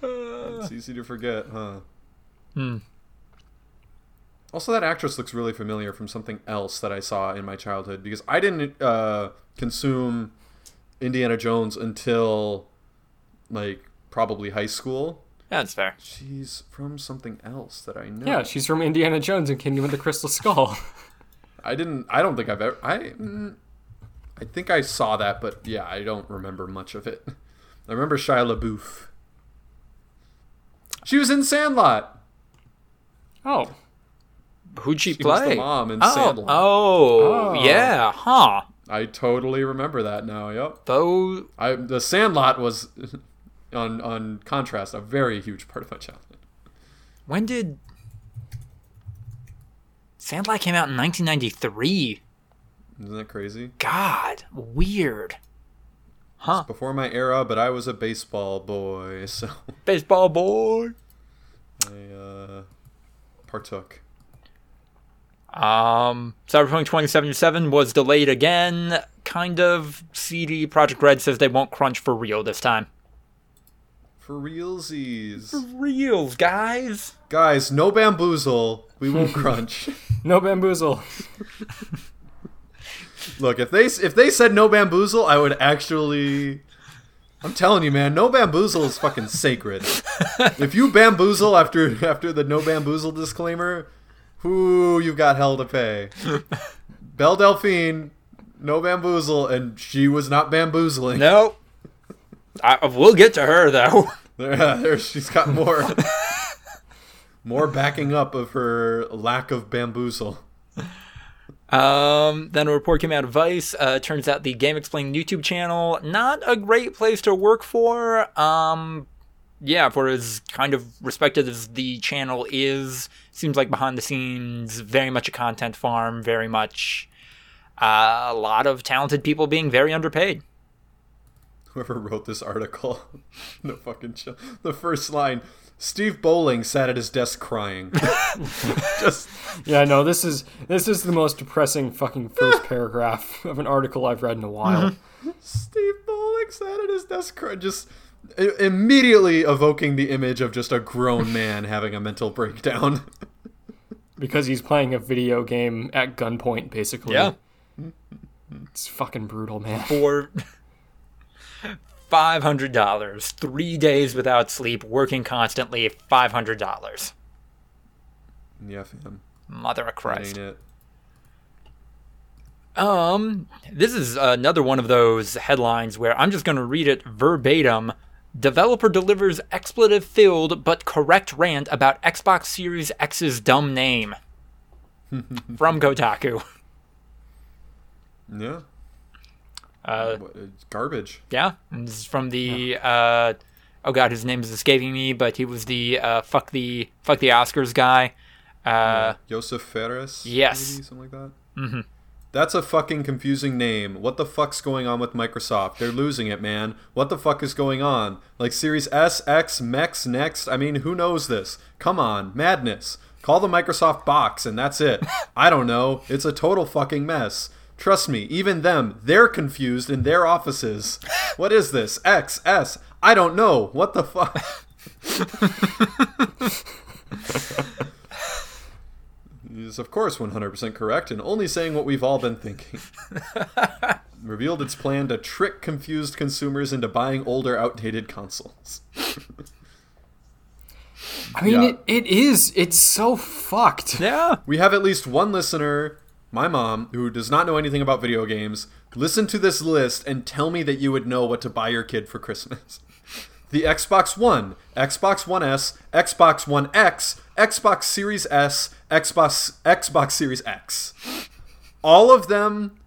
Speaker 2: It's easy to forget, huh?
Speaker 1: Hmm.
Speaker 2: Also, that actress looks really familiar from something else that I saw in my childhood because I didn't uh, consume Indiana Jones until like probably high school.
Speaker 1: Yeah, That's fair.
Speaker 2: She's from something else that I know.
Speaker 3: Yeah, she's from Indiana Jones and Kingdom of the Crystal Skull.
Speaker 2: I didn't. I don't think I've ever. I. mm, I think I saw that, but yeah, I don't remember much of it. I remember Shia LaBeouf. She was in Sandlot.
Speaker 3: Oh,
Speaker 1: Who'd she,
Speaker 2: She was
Speaker 1: play?
Speaker 2: the mom in
Speaker 1: oh,
Speaker 2: Sandlot.
Speaker 1: oh,
Speaker 3: Oh.
Speaker 1: yeah, huh?
Speaker 2: I totally remember that now. Yep.
Speaker 1: Though
Speaker 2: I the Sandlot was, on on contrast, a very huge part of my childhood.
Speaker 1: when did Sandlot came out in 1993?
Speaker 2: Isn't that crazy?
Speaker 1: God, weird. Huh?
Speaker 2: Before my era, but I was a baseball boy, so
Speaker 1: Baseball boy.
Speaker 2: I uh, partook.
Speaker 1: Um, Cyberpunk 2077 was delayed again. Kind of. CD Projekt Red says they won't crunch for real this time.
Speaker 2: For realsies.
Speaker 1: For reals, guys.
Speaker 2: Guys, no bamboozle. We won't crunch.
Speaker 3: no bamboozle.
Speaker 2: Look, if they if they said no bamboozle, I would actually. I'm telling you, man, no bamboozle is fucking sacred. if you bamboozle after after the no bamboozle disclaimer, whoo, you've got hell to pay. Belle Delphine, no bamboozle, and she was not bamboozling.
Speaker 1: Nope. I, we'll get to her though.
Speaker 2: There, there, she's got more, more backing up of her lack of bamboozle.
Speaker 1: Um, then a report came out of Vice. Uh, turns out the GameXplain YouTube channel not a great place to work for. Um, yeah, for as kind of respected as the channel is, seems like behind the scenes, very much a content farm, very much uh, a lot of talented people being very underpaid.
Speaker 2: Whoever wrote this article, the fucking show, the first line. Steve Bowling sat at his desk crying. Just
Speaker 3: Yeah, no, this is this is the most depressing fucking first paragraph of an article I've read in a while.
Speaker 2: Steve Bowling sat at his desk crying. Just i- immediately evoking the image of just a grown man having a mental breakdown.
Speaker 3: Because he's playing a video game at gunpoint, basically.
Speaker 1: Yeah.
Speaker 3: It's fucking brutal, man.
Speaker 1: For $500, three days without sleep, working constantly, $500.
Speaker 2: yeah, fam.
Speaker 1: Mother of Christ.
Speaker 2: ain't it.
Speaker 1: Um, this is another one of those headlines where I'm just going to read it verbatim. Developer delivers expletive filled but correct rant about Xbox Series X's dumb name. From Kotaku.
Speaker 2: Yeah.
Speaker 1: Uh,
Speaker 2: it's garbage.
Speaker 1: yeah, and this is from the uh, oh god, his name is escaping me, but he was the uh, fuck the fuck the Oscars guy. Uh,
Speaker 2: Josef Fares?
Speaker 1: yes.
Speaker 2: Maybe, something like that? Mm-hmm. That's a fucking confusing name. What the fuck's going on with Microsoft? They're losing it, man. What the fuck is going on? Like Series S, X, Mex, Next? I mean, who knows this? Come on, madness. Call the Microsoft box and that's it. I don't know. It's a total fucking mess. Trust me, even them, they're confused in their offices. What is this? X, S? I don't know. What the fuck? is of course 100% correct and only saying what we've all been thinking. Revealed its plan to trick confused consumers into buying older, outdated consoles.
Speaker 3: I mean,
Speaker 2: Yeah.
Speaker 3: it, it is. It's so fucked.
Speaker 1: yeah.
Speaker 2: We have at least one listener, my mom, who does not know anything about video games, listen to this list and tell me that you would know what to buy your kid for Christmas. The Xbox One, Xbox One S, Xbox One X, Xbox Series S, Xbox Xbox Series X. All of them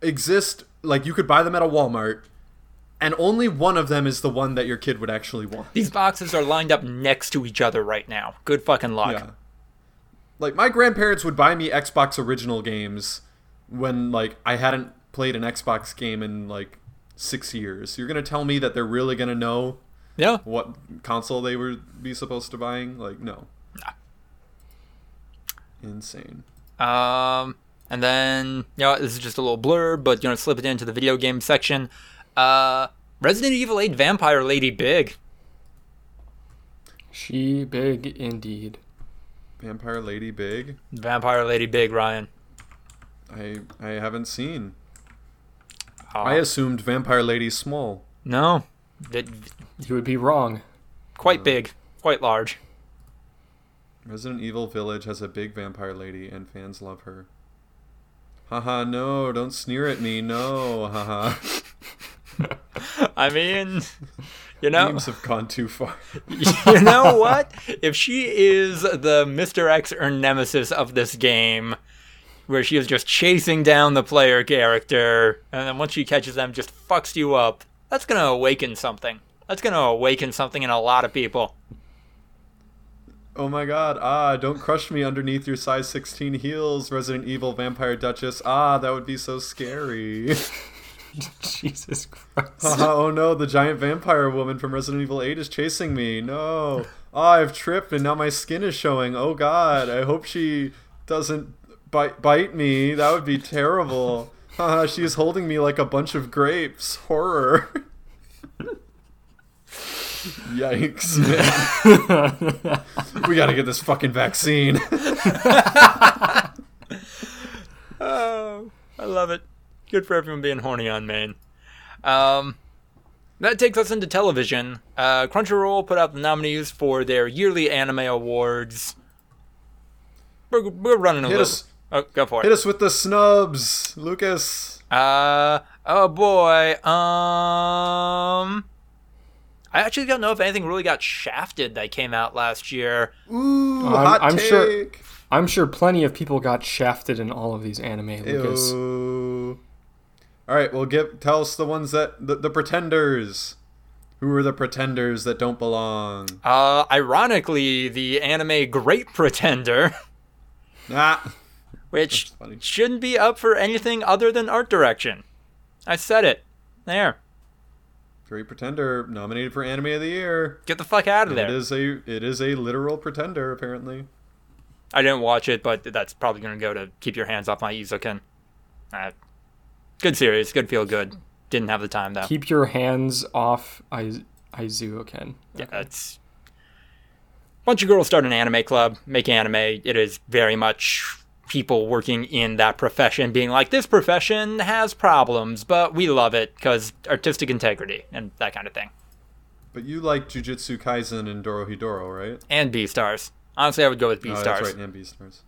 Speaker 2: exist like you could buy them at a Walmart and only one of them is the one that your kid would actually want.
Speaker 1: These boxes are lined up next to each other right now. Good fucking luck.
Speaker 2: Yeah. Like my grandparents would buy me Xbox original games when like I hadn't played an Xbox game in like 6 years. You're going to tell me that they're really going to know
Speaker 1: Yeah.
Speaker 2: what console they would be supposed to buying? Like no. Insane.
Speaker 1: Um, and then, you know, this is just a little blurb, but you know, slip it into the video game section. Uh, Resident Evil 8 Vampire Lady Big.
Speaker 3: She big indeed.
Speaker 2: Vampire Lady Big?
Speaker 1: Vampire Lady Big, Ryan.
Speaker 2: I I haven't seen.
Speaker 1: Uh,
Speaker 2: I assumed Vampire Lady small.
Speaker 1: no, it,
Speaker 3: You would be wrong.
Speaker 1: quite big, quite large.
Speaker 2: Resident Evil Village has a big vampire lady and fans love her. Haha, no, don't sneer at me. No, haha.
Speaker 1: I mean, You know,
Speaker 2: Memes have gone too far.
Speaker 1: you know what? If she is the Mr. X or nemesis of this game, where she is just chasing down the player character, and then once she catches them, just fucks you up, that's gonna awaken something. That's gonna awaken something in a lot of people.
Speaker 2: Oh my god, ah, don't crush me underneath your size 16 heels, Resident Evil Vampire Duchess. Ah, that would be so scary.
Speaker 3: Jesus Christ.
Speaker 2: oh no, the giant vampire woman from Resident Evil 8 is chasing me. No. Oh, I've tripped and now my skin is showing. Oh god, I hope she doesn't bite bite me. That would be terrible. Haha, she is holding me like a bunch of grapes. Horror. Yikes, man. we gotta get this fucking vaccine.
Speaker 1: Oh, I love it. Good for everyone being horny on main. Um, that takes us into television. Uh, Crunchyroll put out the nominees for their yearly anime awards. We're, we're running a
Speaker 2: Hit
Speaker 1: little.
Speaker 2: us.
Speaker 1: Oh, go for it.
Speaker 2: Hit us with the snubs, Lucas.
Speaker 1: Uh, oh boy. Um, I actually don't know if anything really got shafted that came out last year.
Speaker 2: Ooh,
Speaker 3: I'm-
Speaker 2: hot
Speaker 3: I'm
Speaker 2: take.
Speaker 3: sure- I'm sure plenty of people got shafted in all of these anime, Lucas.
Speaker 2: Ew. All right, well, give tell us the ones that the, the pretenders. Who are the pretenders that don't belong?
Speaker 1: Uh, ironically, the anime Great Pretender,
Speaker 2: Ah,
Speaker 1: which shouldn't be up for anything other than art direction. I said it. There.
Speaker 2: Great Pretender nominated for Anime of the Year.
Speaker 1: Get the fuck out of
Speaker 2: It
Speaker 1: there.
Speaker 2: is a it is a literal pretender apparently.
Speaker 1: I didn't watch it, but that's probably going to go to keep your hands off my Eizouken. Uh, good series. Good feel good. Didn't have the time, though.
Speaker 3: Keep your hands off Iz- Eizouken.
Speaker 1: Yeah, it's bunch of girls start an anime club, make anime. It is very much people working in that profession being like, this profession has problems, but we love it because artistic integrity and that kind of thing.
Speaker 2: But you like Jujutsu Kaisen and Dorohedoro, right?
Speaker 1: And Beastars. Honestly, I would go with B
Speaker 2: oh,
Speaker 1: stars.
Speaker 2: that's right, and Beastars.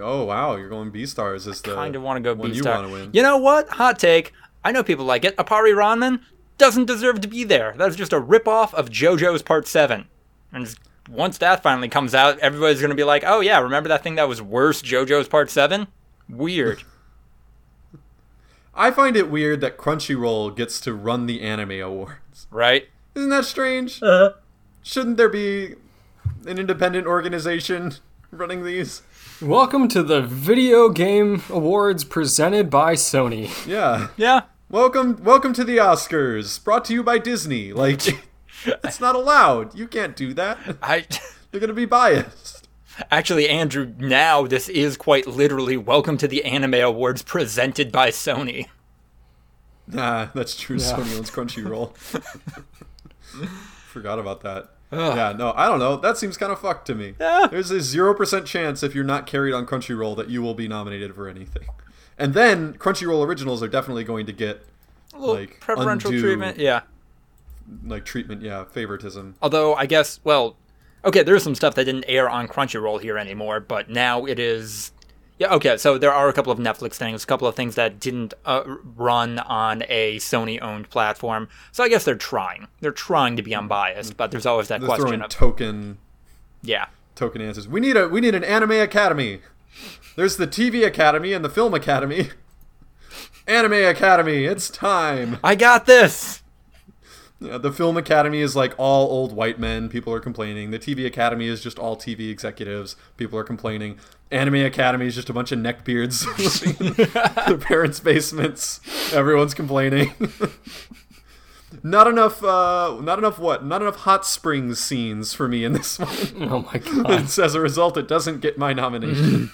Speaker 2: Oh wow, you're going Beastars as the
Speaker 1: Kind of want to go B
Speaker 2: you
Speaker 1: star.
Speaker 2: want.
Speaker 1: You know what? Hot take. I know people like it. Appare-Ranman doesn't deserve to be there. That's just a ripoff of JoJo's Part 7. And once that finally comes out, everybody's going to be like, oh yeah, remember that thing that was worse, JoJo's Part 7? Weird.
Speaker 2: I find it weird that Crunchyroll gets to run the anime awards.
Speaker 1: right?
Speaker 2: Isn't that strange?
Speaker 1: Uh-huh.
Speaker 2: Shouldn't there be an independent organization running these?
Speaker 3: Welcome to the Video Game Awards presented by Sony.
Speaker 2: Yeah.
Speaker 1: Yeah.
Speaker 2: Welcome welcome to the Oscars, brought to you by Disney. Like it's not allowed. You can't do that.
Speaker 1: I
Speaker 2: You're going to be biased.
Speaker 1: actually Andrew, now this is quite literally welcome to the Anime Awards presented by Sony.
Speaker 2: Nah, that's true.
Speaker 3: Yeah.
Speaker 2: Sony owns Crunchyroll. Forgot about that. Yeah, no, I don't know. That seems kind of fucked to me.
Speaker 1: Yeah.
Speaker 2: There's a 0% chance if you're not carried on Crunchyroll that you will be nominated for anything. And then Crunchyroll originals are definitely going to get
Speaker 1: A
Speaker 2: Like,
Speaker 1: preferential
Speaker 2: undue-
Speaker 1: treatment. Yeah.
Speaker 2: Like treatment, yeah, favoritism.
Speaker 1: Although I guess, well, okay, there's some stuff that didn't air on Crunchyroll here anymore, but now it is. Yeah, okay, so there are a couple of Netflix things, a couple of things that didn't uh, run on a Sony-owned platform. So I guess they're trying. They're trying to be unbiased, but there's always that
Speaker 2: They're
Speaker 1: question
Speaker 2: throwing
Speaker 1: of
Speaker 2: token
Speaker 1: yeah.
Speaker 2: token answers. We need a we need an anime academy. There's the TV academy and the film academy. Anime academy, it's time.
Speaker 1: I got this.
Speaker 2: Yeah, the film academy is like all old white men. People are complaining. The TV academy is just all TV executives. People are complaining. Anime academy is just a bunch of neckbeards their parents' basements. Everyone's complaining. not enough. Uh, not enough. What? Not enough hot springs scenes for me in this one.
Speaker 3: Oh my god.
Speaker 2: And as a result, it doesn't get my nomination.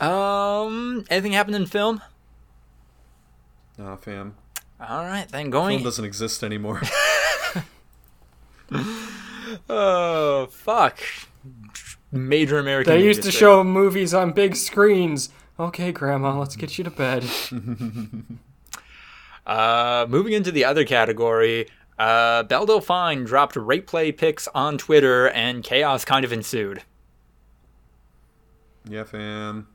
Speaker 1: Um, anything happened in film?
Speaker 2: Nah, fam.
Speaker 1: All right, then
Speaker 2: Film
Speaker 1: going.
Speaker 2: doesn't exist anymore.
Speaker 1: Oh fuck! Major American.
Speaker 3: They used to
Speaker 1: district.
Speaker 3: show movies on big screens. Okay, Grandma, let's get you to bed.
Speaker 1: Uh, moving into the other category, uh, Belle Delphine dropped rape play pics on Twitter, and chaos kind of ensued.
Speaker 2: yeah, fam.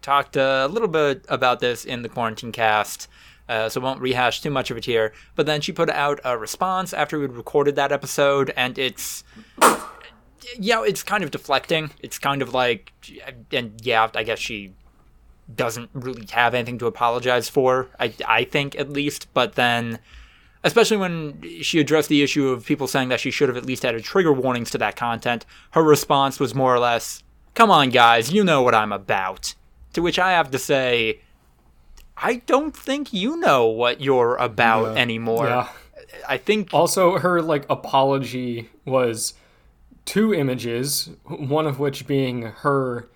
Speaker 1: Talked a little bit about this in the quarantine cast. Uh, so won't rehash too much of it here. But then she put out a response after we'd recorded that episode, and it's yeah, it's kind of deflecting. It's kind of like, and yeah, I guess she doesn't really have anything to apologize for. I I think at least, but then. Especially when she addressed the issue of people saying that she should have at least added trigger warnings to that content, her response was more or less, Come on, guys, you know what I'm about. To which I have to say, I don't think you know what you're about
Speaker 2: Yeah.
Speaker 1: anymore.
Speaker 3: Yeah.
Speaker 1: I think
Speaker 3: Also, her like apology was two images, one of which being her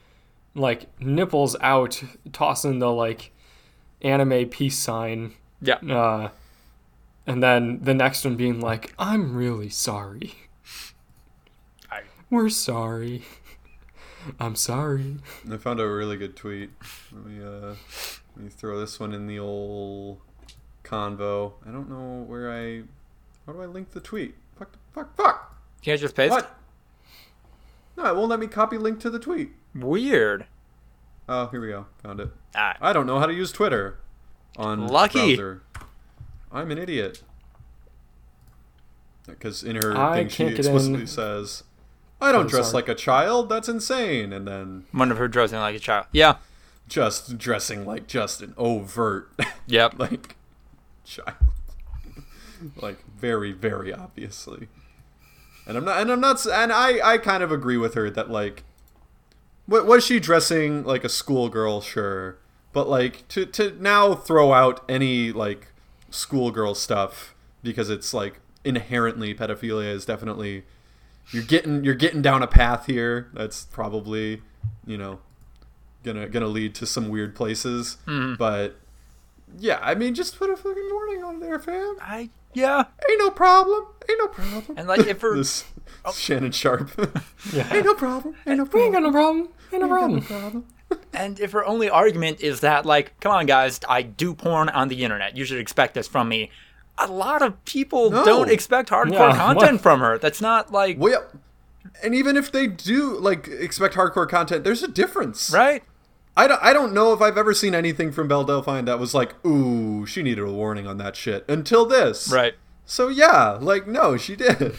Speaker 3: like nipples out, tossing the like anime peace sign,
Speaker 1: yeah,
Speaker 3: uh, and then the next one being like, "I'm really sorry.
Speaker 1: I-
Speaker 3: We're sorry. I'm sorry."
Speaker 2: I found a really good tweet. Let me uh, let me throw this one in the old convo. I don't know where I. How do I link the tweet? Fuck! Fuck! Fuck!
Speaker 1: can I just paste?
Speaker 2: What? No, it won't let me copy link to the tweet.
Speaker 1: Weird.
Speaker 2: Oh, here we go. Found it.
Speaker 1: Ah,
Speaker 2: I don't know how to use Twitter on
Speaker 1: Lucky.
Speaker 2: browser. I'm an idiot. Because in her
Speaker 3: I
Speaker 2: thing, she
Speaker 3: can't get
Speaker 2: explicitly
Speaker 3: in.
Speaker 2: says, "I don't
Speaker 3: Oh,
Speaker 2: dress
Speaker 3: sorry.
Speaker 2: like a child. That's insane." And then
Speaker 1: one of her dressing like a child. Yeah.
Speaker 2: Just dressing like just an overt,
Speaker 1: Yep.
Speaker 2: like child, like very, very obviously. And I'm not, and I'm not, and I, I kind of agree with her that like, what was she dressing like a schoolgirl? Sure, but like to to now throw out any like schoolgirl stuff because it's like inherently pedophilia is definitely you're getting you're getting down a path here that's probably you know gonna gonna lead to some weird places mm-hmm. but yeah i mean just put a fucking warning on there fam
Speaker 1: I yeah.
Speaker 2: ain't no problem ain't no problem
Speaker 1: And like if her
Speaker 2: this oh. Shannon Sharpe
Speaker 3: Yeah.
Speaker 2: ain't no problem ain't no
Speaker 3: We ain't
Speaker 2: problem
Speaker 3: got no problem. Ain't no
Speaker 2: Ain't got no
Speaker 3: problem.
Speaker 2: problem
Speaker 1: And if her only argument is that, like, come on, guys, I do porn on the internet. You should expect this from me. A lot of people
Speaker 2: No.
Speaker 1: don't expect hardcore
Speaker 3: Yeah,
Speaker 1: content
Speaker 3: what?
Speaker 1: from her. That's not like
Speaker 2: well yeah. and even if they do like expect hardcore content there's a difference
Speaker 1: right.
Speaker 2: I don't, I don't know if I've ever seen anything from Belle Delphine that was like, ooh, she needed a warning on that shit until this.
Speaker 1: Right.
Speaker 2: So yeah, like no, she did.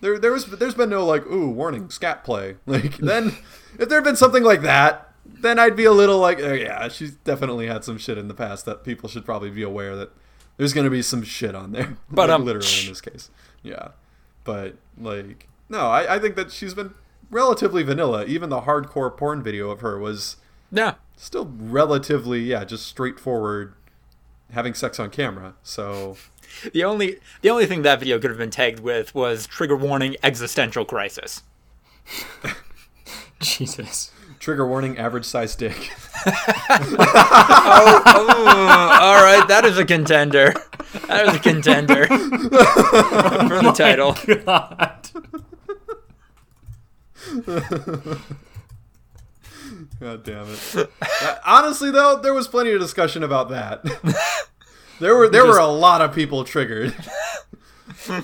Speaker 2: There, there was, there's been no like, ooh, warning, scat play. Like then, if there had been something like that, then I'd be a little like, oh yeah, she's definitely had some shit in the past that people should probably be aware that there's gonna be some shit on there.
Speaker 1: But,
Speaker 2: Like,
Speaker 1: um,
Speaker 2: literally in this case, yeah. But like, no, I, I think that she's been relatively vanilla. Even the hardcore porn video of her was
Speaker 1: Yeah.
Speaker 2: still relatively, yeah, just straightforward having sex on camera. So
Speaker 1: The only the only thing that video could have been tagged with was trigger warning existential crisis.
Speaker 3: Jesus.
Speaker 2: trigger warning, average size dick.
Speaker 1: oh, oh, all right, that is a contender. That is a contender for the oh title.
Speaker 3: God.
Speaker 2: God damn it. Uh, Honestly though, there was plenty of discussion about that. there were there were a lot of people triggered.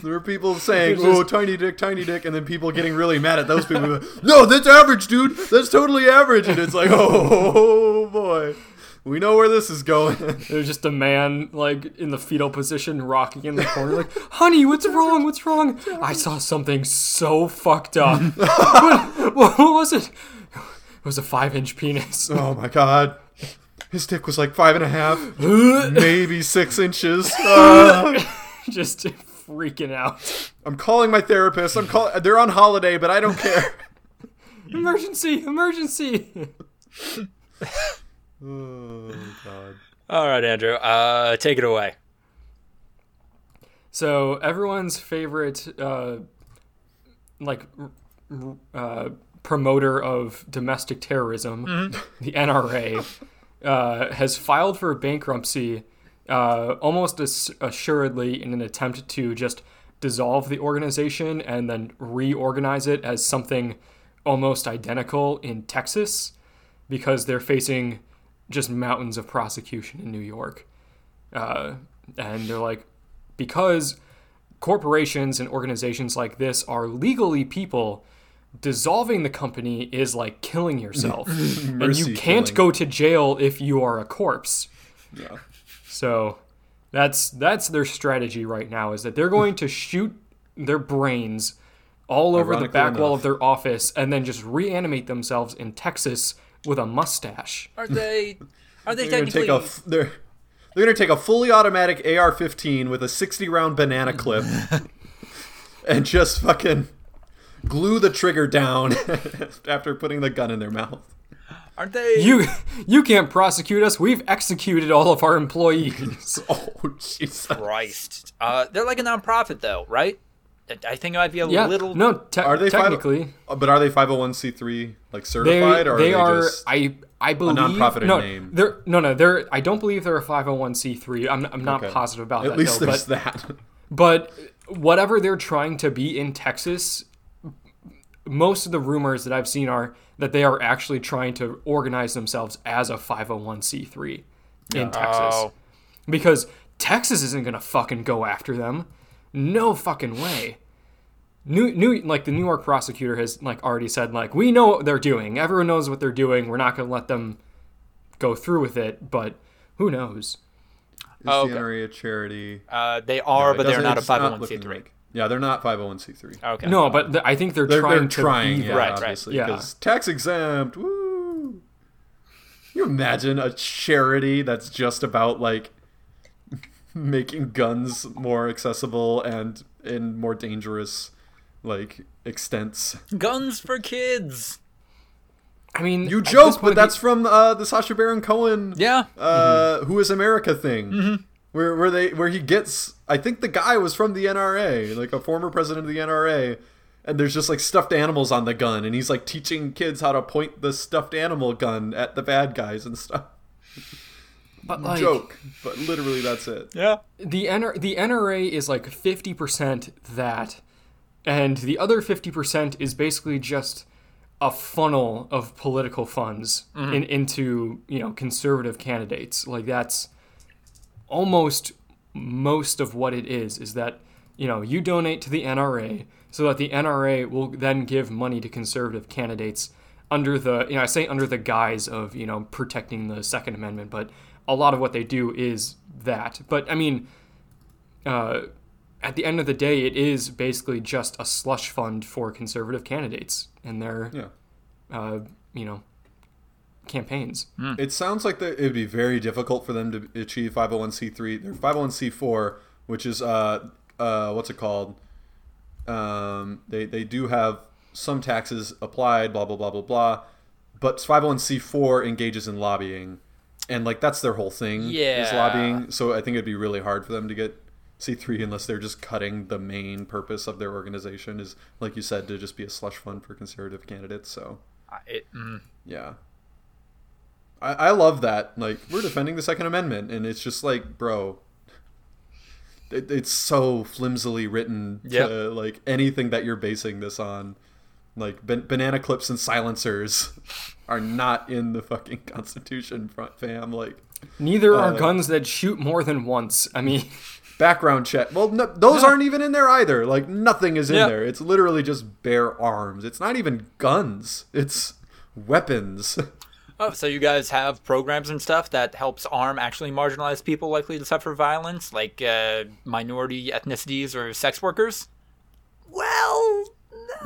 Speaker 2: There were people saying,
Speaker 3: Just-
Speaker 2: "Oh, tiny dick, tiny dick," and then people getting really mad at those people. Like, no, that's average, dude. That's totally average. And it's like, oh boy, we know where this is going.
Speaker 3: There's just a man like in the fetal position, rocking in the corner, like, "Honey, what's wrong? What's wrong?" I saw something so fucked up. what, what was it? It was a five-inch penis.
Speaker 2: oh my god, his dick was like five and a half, maybe six inches. Uh,
Speaker 3: just freaking out.
Speaker 2: I'm calling my therapist. I'm call. They're on holiday, but I don't care.
Speaker 3: Emergency! Emergency!
Speaker 2: Oh god.
Speaker 1: All right, Andrew, uh, take it away.
Speaker 3: So everyone's favorite, uh, like, r- r- uh, promoter of domestic terrorism, the NRA, uh, has filed for bankruptcy, uh, almost as- assuredly in an attempt to just dissolve the organization and then reorganize it as something almost identical in Texas, because they're facing just mountains of prosecution in New York. Uh, and they're like, because corporations and organizations like this are legally people, dissolving the company is like killing yourself. and you can't
Speaker 2: killing.
Speaker 3: go to jail if you are a corpse.
Speaker 2: Yeah.
Speaker 3: So that's that's their strategy right now is that they're going to shoot their brains all over the
Speaker 2: Ironically
Speaker 3: back wall of their office and then just reanimate themselves in Texas with a mustache.
Speaker 1: Are they? Are they
Speaker 2: They're gonna
Speaker 1: technically?
Speaker 2: take a f- they're they're gonna take a fully automatic AR-15 with a 60 round banana clip and just fucking glue the trigger down after putting the gun in their mouth.
Speaker 1: Aren't they?
Speaker 3: You you can't prosecute us. We've executed all of our employees.
Speaker 2: Oh Jesus!
Speaker 1: Christ. Uh, they're like a nonprofit, though, right? I- I think it might be a
Speaker 3: yeah.
Speaker 1: little.
Speaker 3: No, te-
Speaker 2: Are they five-
Speaker 3: technically
Speaker 2: But are they 501c3 like
Speaker 3: they
Speaker 2: certified or
Speaker 3: they
Speaker 2: are
Speaker 3: are
Speaker 2: they just
Speaker 3: I I believe
Speaker 2: nonprofit in
Speaker 3: no,
Speaker 2: name.
Speaker 3: They're no no they're I don't believe they're a 501c3. I'm I'm not
Speaker 2: Okay.
Speaker 3: positive about
Speaker 2: At
Speaker 3: that
Speaker 2: least
Speaker 3: though,
Speaker 2: there's
Speaker 3: but
Speaker 2: that.
Speaker 3: But whatever they're trying to be in Texas, most of the rumors that I've seen are that they are actually trying to organize themselves as a 501c3 in Texas.
Speaker 1: Oh.
Speaker 3: Because Texas isn't going to fucking go after them. No fucking way. New, new, like the New York prosecutor has like already said, like we know what they're doing. Everyone knows what they're doing. We're not going to let them go through with it. But who knows?
Speaker 2: Is
Speaker 1: Oh,
Speaker 2: the
Speaker 1: okay.
Speaker 2: NRA a charity?
Speaker 1: Uh, they are,
Speaker 2: It
Speaker 1: but they're
Speaker 2: doesn't-
Speaker 1: a 501c3.
Speaker 2: like- yeah, they're not 501c3.
Speaker 1: Okay.
Speaker 3: No, but th- I think they're,
Speaker 2: They're,
Speaker 3: trying
Speaker 2: they're
Speaker 3: to
Speaker 2: trying,
Speaker 3: be
Speaker 2: yeah,
Speaker 3: that.
Speaker 1: Right, right.
Speaker 2: obviously,
Speaker 3: Yeah.
Speaker 2: because tax exempt. Woo! You imagine a charity that's just about like making guns more accessible and in more dangerous like extents?
Speaker 1: Guns for kids.
Speaker 3: I mean,
Speaker 2: You joke, but
Speaker 3: point,
Speaker 2: that's from uh, the Sacha Baron Cohen
Speaker 1: Yeah.
Speaker 2: uh, "Who Is America" thing, where where they where he gets. I think the guy was from the NRA, like a former president of the NRA, and there's just like stuffed animals on the gun, and he's like teaching kids how to point the stuffed animal gun at the bad guys and stuff.
Speaker 3: but like
Speaker 2: Joke, but literally that's it.
Speaker 1: Yeah.
Speaker 3: the NRA, the NRA is like fifty percent that, and the other fifty percent is basically just a funnel of political funds mm-hmm. in, into you know conservative candidates. Like that's almost most of what it is. Is that you know you donate to the NRA so that the NRA will then give money to conservative candidates under the you know I say under the guise of you know protecting the Second Amendment, but a lot of what they do is that. But I mean, uh, at the end of the day, it is basically just a slush fund for conservative candidates and their
Speaker 2: Yeah.
Speaker 3: uh, you know campaigns.
Speaker 2: It sounds like that it would be very difficult for them to achieve 501c3. They're 501c4, which is uh uh what's it called? Um, they they do have some taxes applied, blah blah blah blah blah. But 501c4 engages in lobbying, and like that's their whole thing is lobbying. So I think it'd be really hard for them to get C3 unless they're just cutting the main purpose of their organization is like you said to just be a slush fund for conservative candidates. So
Speaker 1: I- It, mm.
Speaker 2: yeah. I, I love that. Like, we're defending the Second Amendment, and it's just like, bro, it, it's so flimsily written to, like, anything that you're basing this on. Like, ban- banana clips and silencers are not in the fucking Constitution, front fam. Like,
Speaker 3: Neither are
Speaker 2: Uh,
Speaker 3: guns that shoot more than once. I mean,
Speaker 2: background check. Well, no, those aren't even in there either. Like, nothing is in
Speaker 1: Yeah.
Speaker 2: there. It's literally just bare arms. It's not even guns, it's weapons.
Speaker 1: Oh, so you guys have programs and stuff that helps arm actually marginalized people likely to suffer violence, like uh, minority ethnicities or sex workers? Well,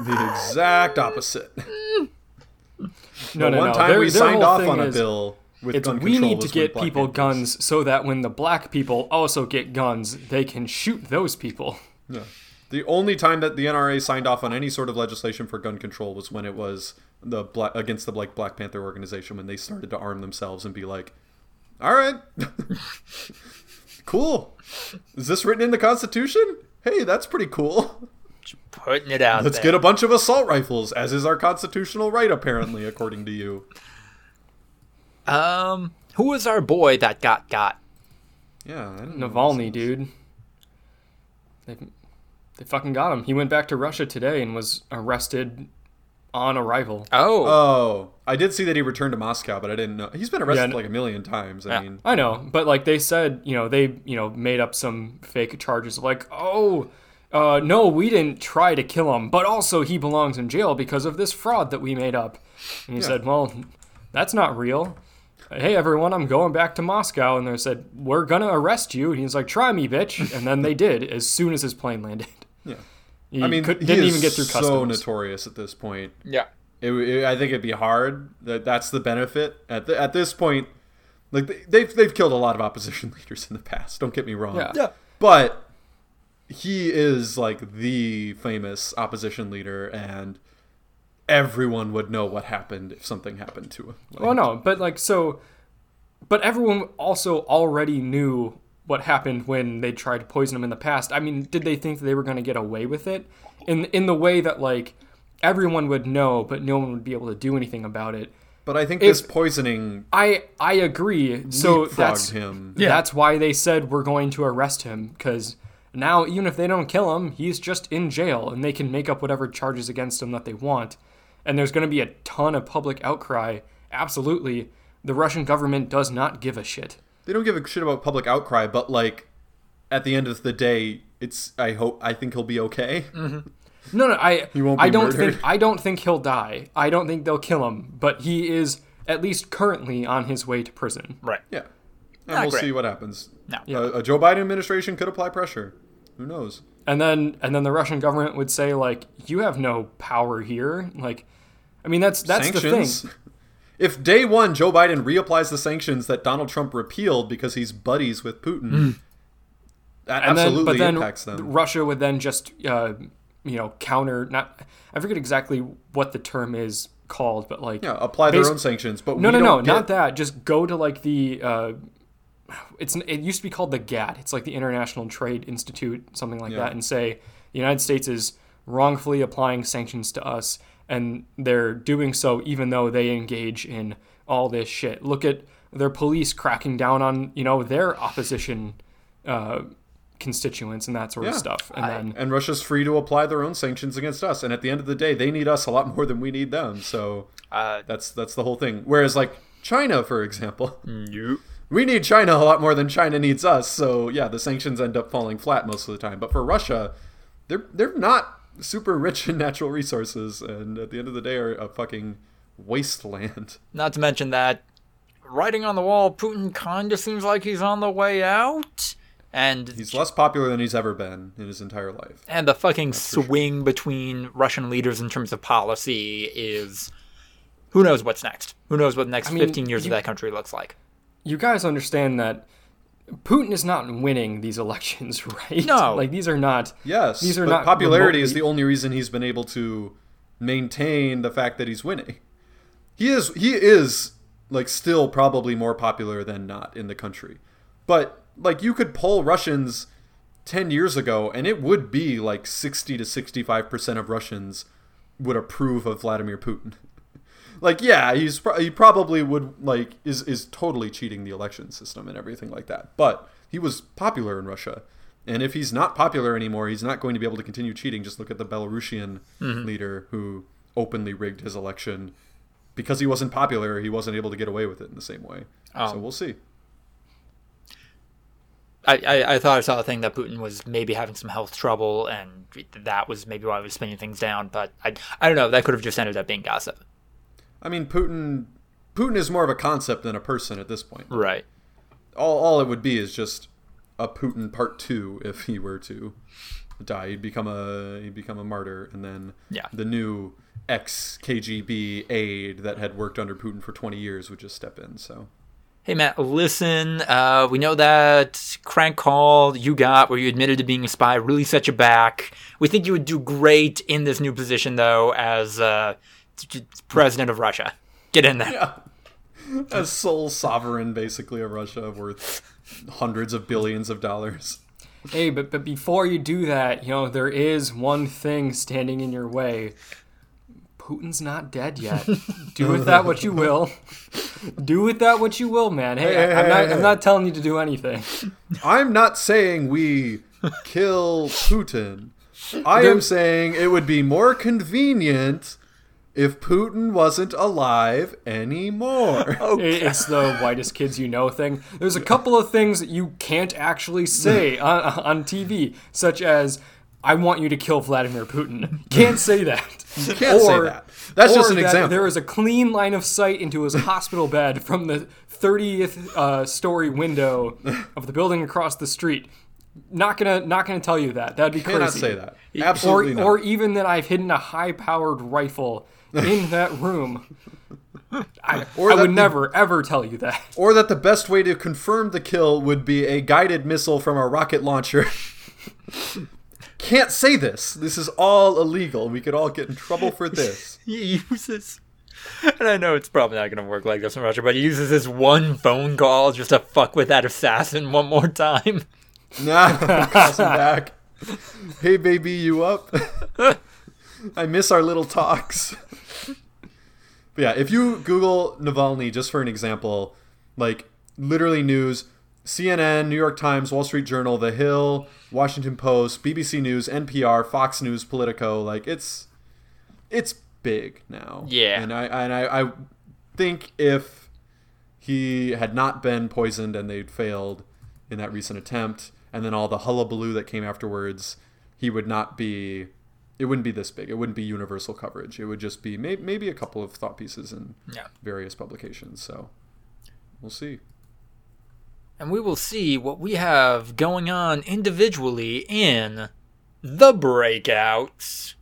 Speaker 2: the exact opposite.
Speaker 3: no,
Speaker 2: The
Speaker 3: no,
Speaker 2: one
Speaker 3: no.
Speaker 2: time
Speaker 3: Their-
Speaker 2: we
Speaker 3: their
Speaker 2: signed
Speaker 3: whole
Speaker 2: off
Speaker 3: thing
Speaker 2: on a
Speaker 3: is-
Speaker 2: bill with
Speaker 3: It's
Speaker 2: gun
Speaker 3: we need to get people
Speaker 2: Panthers.
Speaker 3: guns so that when the black people also get guns, they can shoot those people.
Speaker 2: Yeah. The only time that the NRA signed off on any sort of legislation for gun control was when it was the black against the like Black Panther organization when they started to arm themselves and be like, "All right, cool. Is this written in the Constitution? Hey, that's pretty cool.
Speaker 1: putting it out
Speaker 2: Let's
Speaker 1: there.
Speaker 2: get a bunch of assault rifles, as is our constitutional right, apparently, according to you."
Speaker 1: Um, who was our boy that got got?
Speaker 2: Yeah, I don't know.
Speaker 3: Navalny, dude. They, they fucking got him. He went back to Russia today and was arrested on arrival.
Speaker 1: Oh,
Speaker 2: Oh, I did see that he returned to Moscow, but I didn't know. He's been arrested
Speaker 3: Yeah,
Speaker 2: like a million times. I
Speaker 1: Yeah.
Speaker 2: mean,
Speaker 3: I know, but like they said, you know, they you know made up some fake charges of like, oh, uh, no, we didn't try to kill him, but also he belongs in jail because of this fraud that we made up. And he
Speaker 2: Yeah.
Speaker 3: said, well, that's not real. hey everyone, I'm going back to Moscow, and they said we're gonna arrest you. And he's like, try me, bitch, and then they did as soon as his plane landed.
Speaker 2: Yeah.
Speaker 3: He
Speaker 2: I mean,
Speaker 3: could,
Speaker 2: he
Speaker 3: didn't
Speaker 2: is
Speaker 3: even get through
Speaker 2: so notorious at this point.
Speaker 1: Yeah.
Speaker 2: It, it- I think it'd be hard. That that's the benefit at the, at this point. Like they- they've they've killed a lot of opposition leaders in the past. Don't get me wrong.
Speaker 3: Yeah.
Speaker 1: Yeah.
Speaker 2: But he is like the famous opposition leader, and everyone would know what happened if something happened to him. Like,
Speaker 3: Well, no, but like so, but everyone also already knew what happened when they tried to poison him in the past. I mean, did they think that they were going to get away with it in in the way that like everyone would know, but no one would be able to do anything about it?
Speaker 2: But I think
Speaker 3: If-
Speaker 2: this poisoning
Speaker 3: I I agree. So that's
Speaker 2: him.
Speaker 1: Yeah.
Speaker 3: that's why they said we're going to arrest him because now even if they don't kill him, he's just in jail and they can make up whatever charges against him that they want. And there's going to be a ton of public outcry. Absolutely, the Russian government does not give a shit.
Speaker 2: They don't give a shit about public outcry, but like at the end of the day, it's. I hope. I think he'll be okay. Mm-hmm.
Speaker 3: No, no, I
Speaker 2: won't
Speaker 3: I don't
Speaker 2: murdered.
Speaker 3: think I don't think he'll die. I don't think they'll kill him, but he is at least currently on his way to prison.
Speaker 1: Right.
Speaker 2: Yeah, and
Speaker 1: Not
Speaker 2: we'll
Speaker 1: great.
Speaker 2: see what happens.
Speaker 1: No.
Speaker 2: A, a Joe Biden administration could apply pressure. Who knows?
Speaker 3: And then and then the Russian government would say like you have no power here. Like I mean that's that's the thing.
Speaker 2: If day one Joe Biden reapplies the sanctions that Donald Trump repealed because he's buddies with Putin, that
Speaker 3: Hmm. And then
Speaker 2: absolutely
Speaker 3: but then
Speaker 2: impacts them.
Speaker 3: Russia would then just uh, you know counter not I forget exactly what the term is called, but like
Speaker 2: yeah, apply their own sanctions. But
Speaker 3: No,
Speaker 2: we
Speaker 3: no, no,
Speaker 2: don't
Speaker 3: not
Speaker 2: get-
Speaker 3: that. Just go to like the. Uh, it's it used to be called the GATT. It's like the International Trade Institute, something like
Speaker 2: Yeah.
Speaker 3: that, and say the United States is wrongfully applying sanctions to us, and they're doing so even though they engage in all this shit. Look at their police cracking down on you know their opposition uh, constituents and that sort of stuff, and then
Speaker 2: And Russia's free to apply their own sanctions against us. And at the end of the day, they need us a lot more than we need them. So
Speaker 1: Uh,
Speaker 2: that's that's the whole thing. Whereas like China, for example,
Speaker 1: you.
Speaker 2: we need China a lot more than China needs us. So yeah, the sanctions end up falling flat most of the time. But for Russia, they're they're not super rich in natural resources, and at the end of the day, are a fucking wasteland.
Speaker 1: Not to mention that writing on the wall, Putin kind of seems like he's on the way out. And
Speaker 2: He's less popular than he's ever been in his entire life.
Speaker 1: and the fucking swing between Russian leaders in terms of policy is who knows what's next? Who knows what the next
Speaker 3: mean,
Speaker 1: 15 years
Speaker 3: you-
Speaker 1: of that country looks like?
Speaker 3: you guys understand that Putin is not winning these elections, right?
Speaker 1: No.
Speaker 3: like these are not.
Speaker 2: Yes,
Speaker 3: These are
Speaker 2: but
Speaker 3: not
Speaker 2: popularity is the only reason he's been able to maintain the fact that he's winning. He is he is like still probably more popular than not in the country. But like you could poll Russians 10 years ago and it would be like 60 to 65% of Russians would approve of Vladimir Putin. Like yeah, he's pro- he probably would like is is totally cheating the election system and everything like that. But he was popular in Russia. And if he's not popular anymore, he's not going to be able to continue cheating. Just look at the Belarusian mm-hmm. leader who openly rigged his election because he wasn't popular. He wasn't able to get away with it in the same way.
Speaker 1: Oh.
Speaker 2: So we'll see.
Speaker 1: I, I, I thought I saw a thing that Putin was maybe having some health trouble, and that was maybe why he was spinning things down. But I, I don't know. That could have just ended up being gossip.
Speaker 2: I mean, Putin Putin is more of a concept than a person at this point.
Speaker 1: Right.
Speaker 2: All all it would be is just a Putin part two if he were to die. He'd become a he'd become a martyr, and then
Speaker 1: Yeah.
Speaker 2: the new ex KGB aide that had worked under Putin for twenty years would just step in. So
Speaker 1: Hey Matt, listen. Uh, we know that crank call you got where you admitted to being a spy really set you back. We think you would do great in this new position, though, as uh, president of Russia. Get in there.
Speaker 2: yeah, a sole sovereign basically of Russia worth hundreds of billions of dollars.
Speaker 3: Hey, but but before you do that, you know there is one thing standing in your way. Putin's not dead yet. do with that what you will. Do with that what you will, man. Hey,
Speaker 2: Hey, hey,
Speaker 3: I'm
Speaker 2: hey,
Speaker 3: not
Speaker 2: hey.
Speaker 3: I'm not telling you to do anything.
Speaker 2: I'm not saying we kill Putin. I am saying it would be more convenient if Putin wasn't alive anymore.
Speaker 3: It- It's the whitest kids you know thing. There's a couple of things that you can't actually say on, on TV, such as, I want you to kill Vladimir Putin. Can't say that.
Speaker 2: You can't say that. That's just an
Speaker 3: that
Speaker 2: example.
Speaker 3: There is a clean line of sight into his hospital bed from the 30th uh, story window of the building across the street. Not gonna, not gonna tell you that. That'd be
Speaker 2: cannot
Speaker 3: crazy.
Speaker 2: say that.
Speaker 3: Or,
Speaker 2: Absolutely not.
Speaker 3: or even that I've hidden a high-powered rifle in that room. I,
Speaker 2: Or
Speaker 3: I would
Speaker 2: the-
Speaker 3: never ever tell you that.
Speaker 2: Or that the best way to confirm the kill would be a guided missile from a rocket launcher. Can't say this. This is all illegal. We could all get in trouble for this.
Speaker 1: He uses, and I know it's probably not going to work like this in Russia, but he uses this one phone call just to fuck with that assassin one more time.
Speaker 2: Nah, calls him back. Hey, baby, you up? I miss our little talks. But yeah, if you Google Navalny, just for an example, like literally news, CNN, New York Times, Wall Street Journal, The Hill, Washington Post, BBC News, NPR, Fox News, Politico, like it's it's big now.
Speaker 1: Yeah.
Speaker 2: and I and I, I think if he had not been poisoned and they'd failed in that recent attempt, and then all the hullabaloo that came afterwards, he would not be. It wouldn't be this big. It wouldn't be universal coverage. It would just be may, maybe a couple of thought pieces in
Speaker 1: Yeah.
Speaker 2: various publications. So we'll see.
Speaker 1: And we will see what we have going on individually in the breakouts.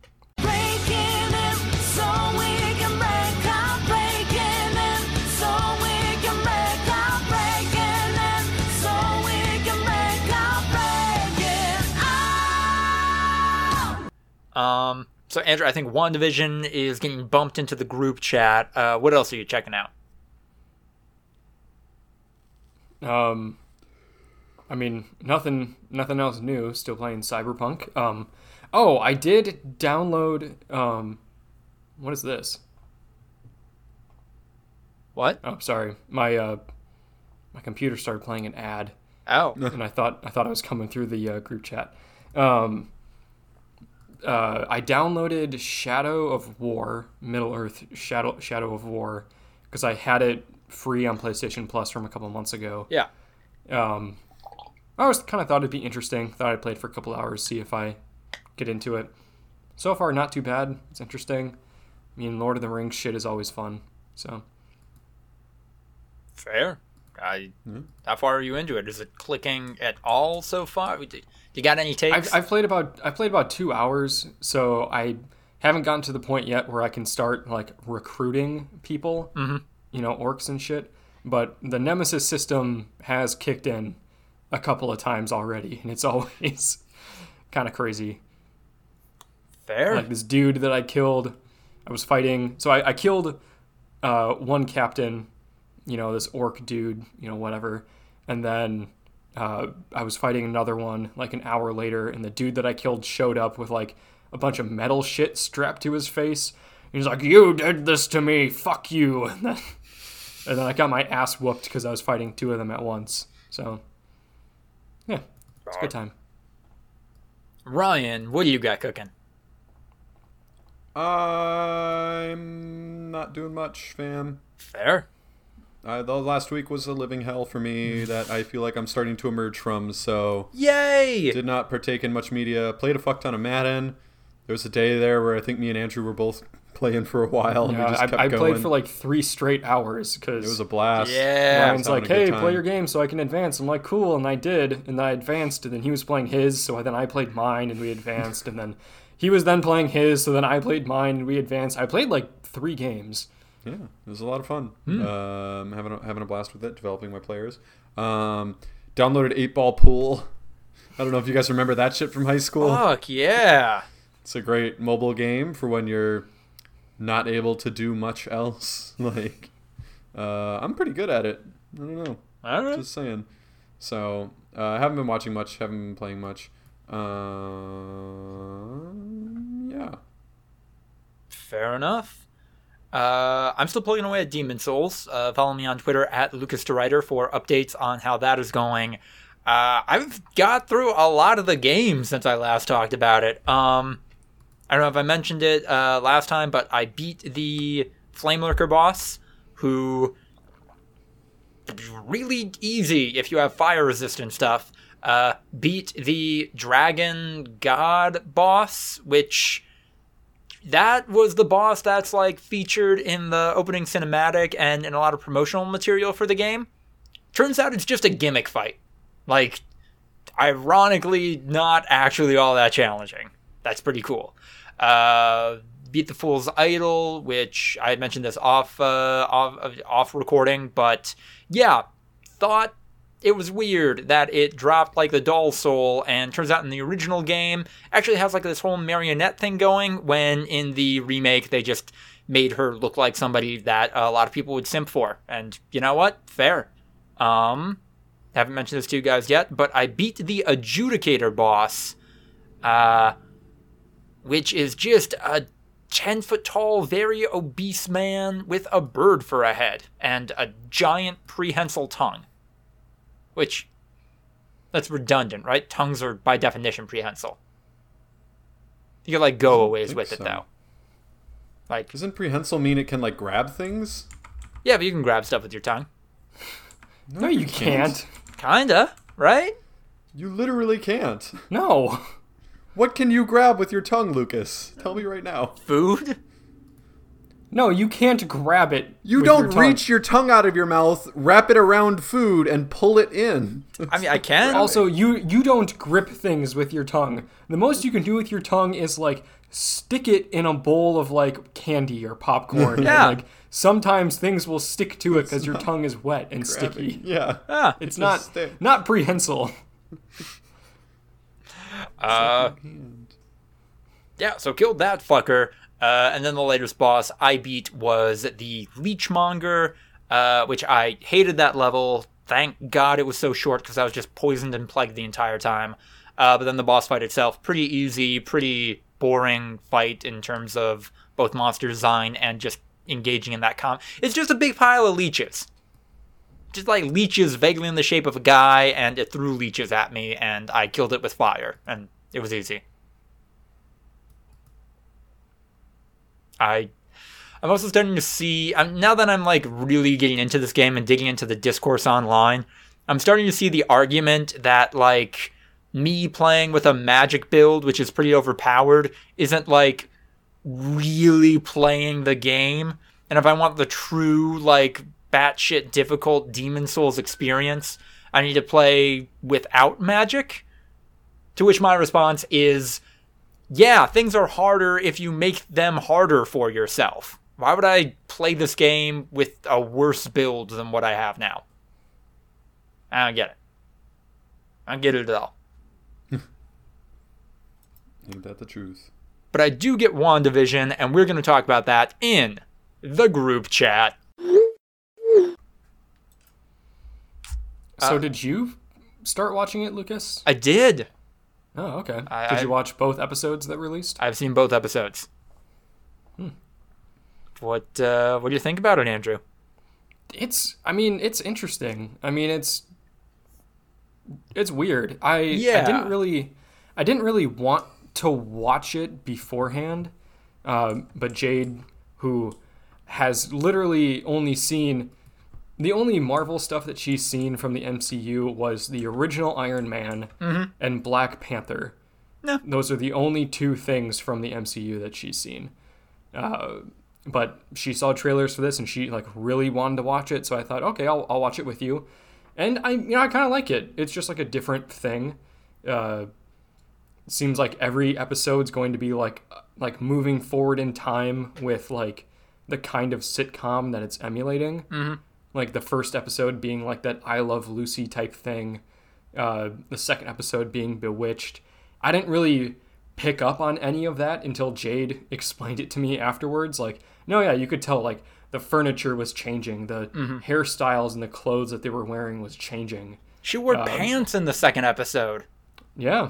Speaker 1: Um, so Andrew, I think one division is getting bumped into the group chat. Uh, what else are you checking out?
Speaker 3: Um, I mean, nothing, nothing else new. Still playing Cyberpunk. Um, oh, I did download. Um, what is this?
Speaker 1: What?
Speaker 3: Oh, sorry, my uh, my computer started playing an ad,
Speaker 1: Oh,
Speaker 3: and I thought I thought I was coming through the uh, group chat. Um, uh, I downloaded Shadow of War, Middle Earth Shadow Shadow of War, because I had it free on PlayStation Plus from a couple months ago.
Speaker 1: yeah.
Speaker 3: Um, I was kind of thought it'd be interesting. Thought I'd play it for a couple hours, see if I get into it. So far, not too bad. It's interesting. I mean, Lord of the Rings shit is always fun. So
Speaker 1: Fair. I. How far are you into it? Is it clicking at all so far? Do you got any takes?
Speaker 3: I've, I've played about I played about two hours. So I haven't gotten to the point yet where I can start like recruiting people. Mm-hmm. You know, orcs and shit. But the Nemesis system has kicked in a couple of times already, and it's always kind of crazy.
Speaker 1: Fair.
Speaker 3: like this dude that I killed. I was fighting, so I, I killed uh, one captain, you know, this orc dude, you know, whatever, and then uh, I was fighting another one like an hour later, and the dude that I killed showed up with like a bunch of metal shit strapped to his face. He's like, "You did this to me, fuck you!" And then, and then I got my ass whooped because I was fighting two of them at once. So, yeah, it's a good time.
Speaker 1: Ryan, what do you got cooking?
Speaker 2: I'm not doing much, fam.
Speaker 1: Fair.
Speaker 2: Uh, the last week was a living hell for me that I feel like I'm starting to emerge from. So
Speaker 1: Yay!
Speaker 2: did not partake in much media. Played a fuck ton of Madden. There was a day there where I think me and Andrew were both playing for a while, and
Speaker 3: Yeah,
Speaker 2: we just kept
Speaker 3: I, I
Speaker 2: going.
Speaker 3: played for like three straight hours because
Speaker 2: it was a blast.
Speaker 1: Yeah.
Speaker 3: Ryan's
Speaker 2: having
Speaker 3: like, "Hey, play your game so I can advance." I'm like, "Cool," and I did, and then I advanced, and then he was playing his, so then I played mine, and we advanced, and then he was then playing his, so then I played mine, and we advanced. I played like three games.
Speaker 2: Yeah, it was a lot of fun.
Speaker 3: Hmm.
Speaker 2: Um, having a, having a blast with it, developing my players. Um, downloaded Eight Ball Pool. I don't know if you guys remember that shit from high school.
Speaker 1: Fuck yeah.
Speaker 2: It's a great mobile game for when you're not able to do much else. Like, uh, I'm pretty good at it. I don't know.
Speaker 1: All right.
Speaker 2: Just saying. So, uh, I haven't been watching much. Haven't been playing much. Uh, yeah.
Speaker 1: Fair enough. Uh, I'm still plugging away at Demon's Souls. Uh, follow me on Twitter at Lucas DeRuyter for updates on how that is going. Uh, I've got through a lot of the games since I last talked about it. Um, I don't know if I mentioned it uh, last time, but I beat the Flame Lurker boss, who really easy if you have fire resistant stuff. Uh, beat the Dragon God boss, which that was the boss that's like featured in the opening cinematic and in a lot of promotional material for the game. Turns out it's just a gimmick fight. Like, ironically, not actually all that challenging. That's pretty cool. Uh, beat the Fool's Idol, which I mentioned this off uh, off off recording, but yeah, thought it was weird that it dropped like the doll soul and turns out in the original game actually has like this whole marionette thing going when in the remake they just made her look like somebody that a lot of people would simp for. And you know what? Fair. Um haven't mentioned this to you guys yet but i beat the adjudicator boss uh which is just a 10 foot tall, very obese man with a bird for a head and a giant prehensile tongue. Which, that's redundant, right? Tongues are by definition prehensile. You can like go a ways
Speaker 2: think
Speaker 1: with it though. Like,
Speaker 2: Doesn't prehensile mean it can like grab things?
Speaker 1: yeah, but you can grab stuff with your tongue.
Speaker 3: No, you can't.
Speaker 1: Kinda, right?
Speaker 2: You literally can't.
Speaker 3: No.
Speaker 2: What can you grab with your tongue, Lucas? Tell me right now.
Speaker 1: Food?
Speaker 3: No, you can't grab it.
Speaker 2: You
Speaker 3: with
Speaker 2: don't
Speaker 3: your
Speaker 2: reach your tongue out of your mouth, wrap it around food, and pull it in.
Speaker 1: I mean, I can.
Speaker 3: Also, you you don't grip things with your tongue. The most you can do with your tongue is like stick it in a bowl of like candy or popcorn. and,
Speaker 1: Yeah.
Speaker 3: like sometimes things will stick to it because your tongue is wet and sticky.
Speaker 2: yeah.
Speaker 1: Ah,
Speaker 3: It's not
Speaker 2: stay-
Speaker 3: not prehensile.
Speaker 1: uh, yeah, so killed that fucker. Uh, and then the latest boss I beat was the Leechmonger, uh, which I hated that level. Thank God it was so short because I was just poisoned and plagued the entire time. Uh, but then the boss fight itself, pretty easy, pretty boring fight in terms of both monster design and just engaging in that com. It's just a big pile of leeches. Just like leeches vaguely in the shape of a guy, and it threw leeches at me, and I killed it with fire, and it was easy. I I'm also starting to see I'm, now that I'm like really getting into this game and digging into the discourse online. I'm starting to see the argument that like me playing with a magic build, which is pretty overpowered, isn't like really playing the game. And if I want the true like batshit difficult Demon's Souls experience, I need to play without magic. To which my response is yeah, things are harder if you make them harder for yourself. Why would I play this game with a worse build than what I have now? I don't get it. I don't get it at all.
Speaker 2: Ain't that the truth?
Speaker 1: But I do get WandaVision, and we're going to talk about that in the group chat.
Speaker 3: So
Speaker 1: Uh,
Speaker 3: did you start watching it, Lucas?
Speaker 1: I did.
Speaker 3: Oh, okay.
Speaker 1: I-
Speaker 3: did
Speaker 1: I-
Speaker 3: you watch both episodes that released?
Speaker 1: I've seen both episodes. What uh, what do you think about it, Andrew?
Speaker 3: It's I mean, it's interesting. I mean, it's it's weird. I
Speaker 1: yeah.
Speaker 3: I didn't really I didn't really want to watch it beforehand. Um, but Jade who has literally only seen the only Marvel stuff that she's seen from the MCU was the original Iron Man and Black Panther.
Speaker 1: No.
Speaker 3: Those are the only two things from the MCU that she's seen. Uh, but she saw trailers for this and she like really wanted to watch it, so I thought, okay, I'll, I'll watch it with you. And I, you know, I kind of like it. It's just like a different thing. Uh, seems like every episode's going to be like like moving forward in time with like the kind of sitcom that it's emulating. Mm-hmm. Like the first episode being like that I Love Lucy type thing. Uh, the second episode being Bewitched. I didn't really pick up on any of that until Jade explained it to me afterwards. Like, no, yeah, you could tell like the furniture was changing, the hairstyles and the clothes that they were wearing was changing.
Speaker 1: She wore
Speaker 3: Um,
Speaker 1: pants in the second episode.
Speaker 3: Yeah,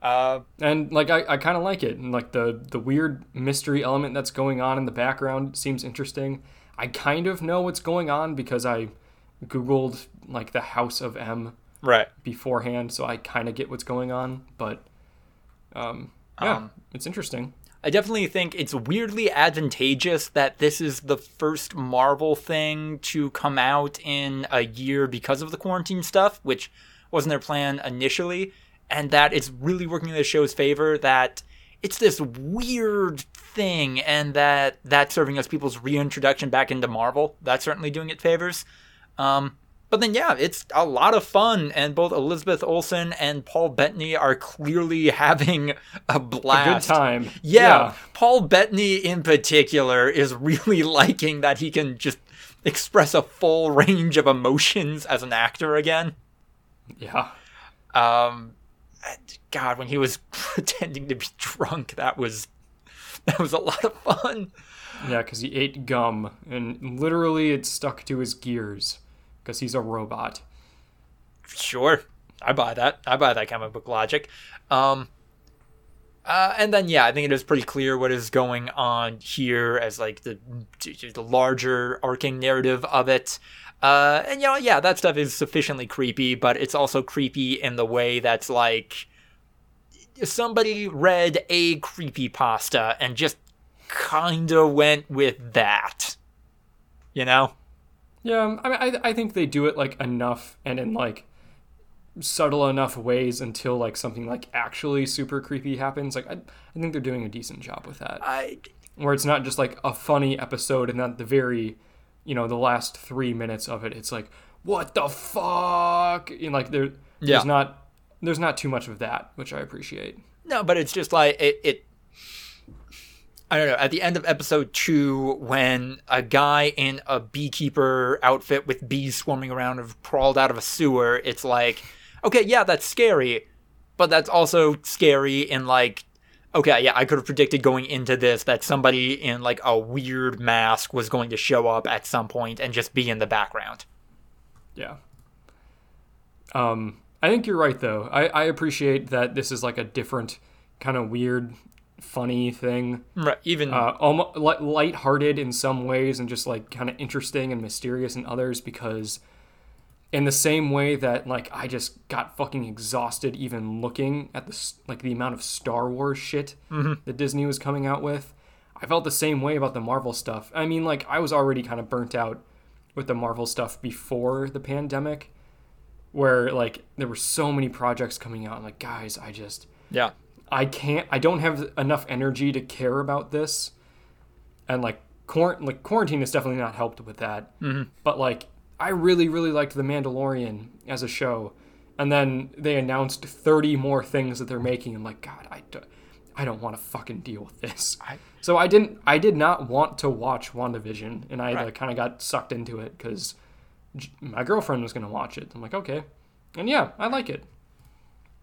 Speaker 1: Uh,
Speaker 3: and like I, I kind of like it and like the the weird mystery element that's going on in the background seems interesting i kind of know what's going on because i googled like the house of m
Speaker 1: right.
Speaker 3: beforehand so i kind of get what's going on but um yeah
Speaker 1: Um,
Speaker 3: it's interesting
Speaker 1: I definitely think it's weirdly advantageous that this is the first Marvel thing to come out in a year because of the quarantine stuff, which wasn't their plan initially, and that it's really working in the show's favor that it's this weird thing and that that's serving as people's reintroduction back into Marvel. That's certainly doing it favors. Um, but then, yeah, it's a lot of fun, and both Elizabeth Olsen and Paul Bettany are clearly having a
Speaker 3: A good
Speaker 1: blast.
Speaker 3: time.
Speaker 1: Yeah, Paul Bettany in particular is really liking that he can just express a full range of emotions as an actor again.
Speaker 3: Yeah.
Speaker 1: Um, God, when he was pretending to be drunk, that was that was a lot of fun.
Speaker 3: Yeah, because he ate gum and literally it stuck to his gears because he's a robot.
Speaker 1: Sure, I buy that. I buy that comic book logic. Um, uh, and then yeah, I think it is pretty clear what is going on here as like the the larger arcing narrative of it. Uh, and you know, yeah, that stuff is sufficiently creepy, but it's also creepy in the way that's like somebody read a creepy pasta and just kind of went with that. You know?
Speaker 3: Yeah, I mean, I, I think they do it like enough and in like subtle enough ways until like something like actually super creepy happens. Like I, I think they're doing a decent job with that.
Speaker 1: I
Speaker 3: Where it's not just like a funny episode and at the very, you know, the last three minutes of it, it's like what the fuck, and like there,
Speaker 1: Yeah.
Speaker 3: there's not there's not too much of that, which I appreciate.
Speaker 1: No, but it's just like it, it. I don't know. At the end of episode two, when a guy in a beekeeper outfit with bees swarming around have crawled out of a sewer, it's like, okay, yeah, that's scary, but that's also scary in like, okay, yeah, I could have predicted going into this that somebody in like a weird mask was going to show up at some point and just be in the background.
Speaker 3: Yeah. Um, I think you're right though. I, I appreciate that this is like a different kind of weird, funny thing.
Speaker 1: Right. Even
Speaker 3: Uh, almost li- lighthearted in some ways and just like kind of interesting and mysterious in others because in the same way that like I just got fucking exhausted even looking at the like the amount of Star Wars shit that Disney was coming out with. I felt the same way about the Marvel stuff. I mean, like I was already kind of burnt out with the Marvel stuff before the pandemic, where like there were so many projects coming out. And, like, guys, I just
Speaker 1: yeah.
Speaker 3: I can't. I don't have enough energy to care about this, and like quar- like quarantine has definitely not helped with that. Mm-hmm. But like, I really, really liked The Mandalorian as a show, and then they announced thirty more things that they're making. I'm like, God, I, do, I don't want to fucking deal with this.
Speaker 1: I-
Speaker 3: so I didn't. I did not want to watch WandaVision, and I
Speaker 1: Right.
Speaker 3: like, kind of got sucked into it because my girlfriend was gonna watch it. I'm like, okay, and yeah, I like it.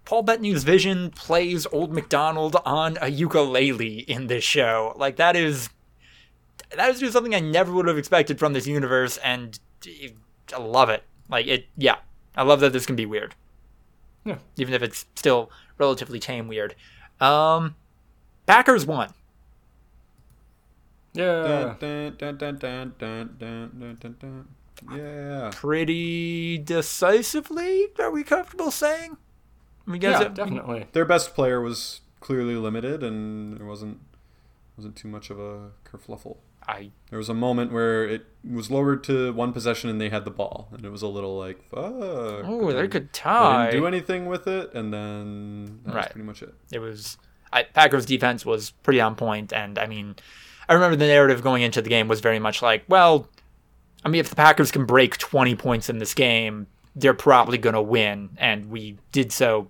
Speaker 1: Paul Bettany's vision plays Old MacDonald on a ukulele in this show. Like that is that is just something I never would have expected from this universe, and I love it. Like it, yeah. I love that this can be weird.
Speaker 3: Yeah.
Speaker 1: Even if it's still relatively tame weird. Um, Packers won.
Speaker 3: Yeah.
Speaker 2: Dun, dun, dun, yeah.
Speaker 1: Pretty decisively, are we comfortable saying?
Speaker 3: Yeah,
Speaker 1: it,
Speaker 3: definitely.
Speaker 2: Their best player was clearly limited, and there wasn't wasn't too much of a kerfluffle.
Speaker 1: I
Speaker 2: There was a moment where it was lowered to one possession and they had the ball, and it was a little like, fuck.
Speaker 1: oh, they
Speaker 2: And
Speaker 1: could
Speaker 2: They didn't do anything with it, and then that was pretty much it.
Speaker 1: it was I, Packers defense was pretty on point, and I mean, I remember the narrative going into the game was very much like, well, I mean, if the Packers can break 20 points in this game, they're probably going to win, and we did so,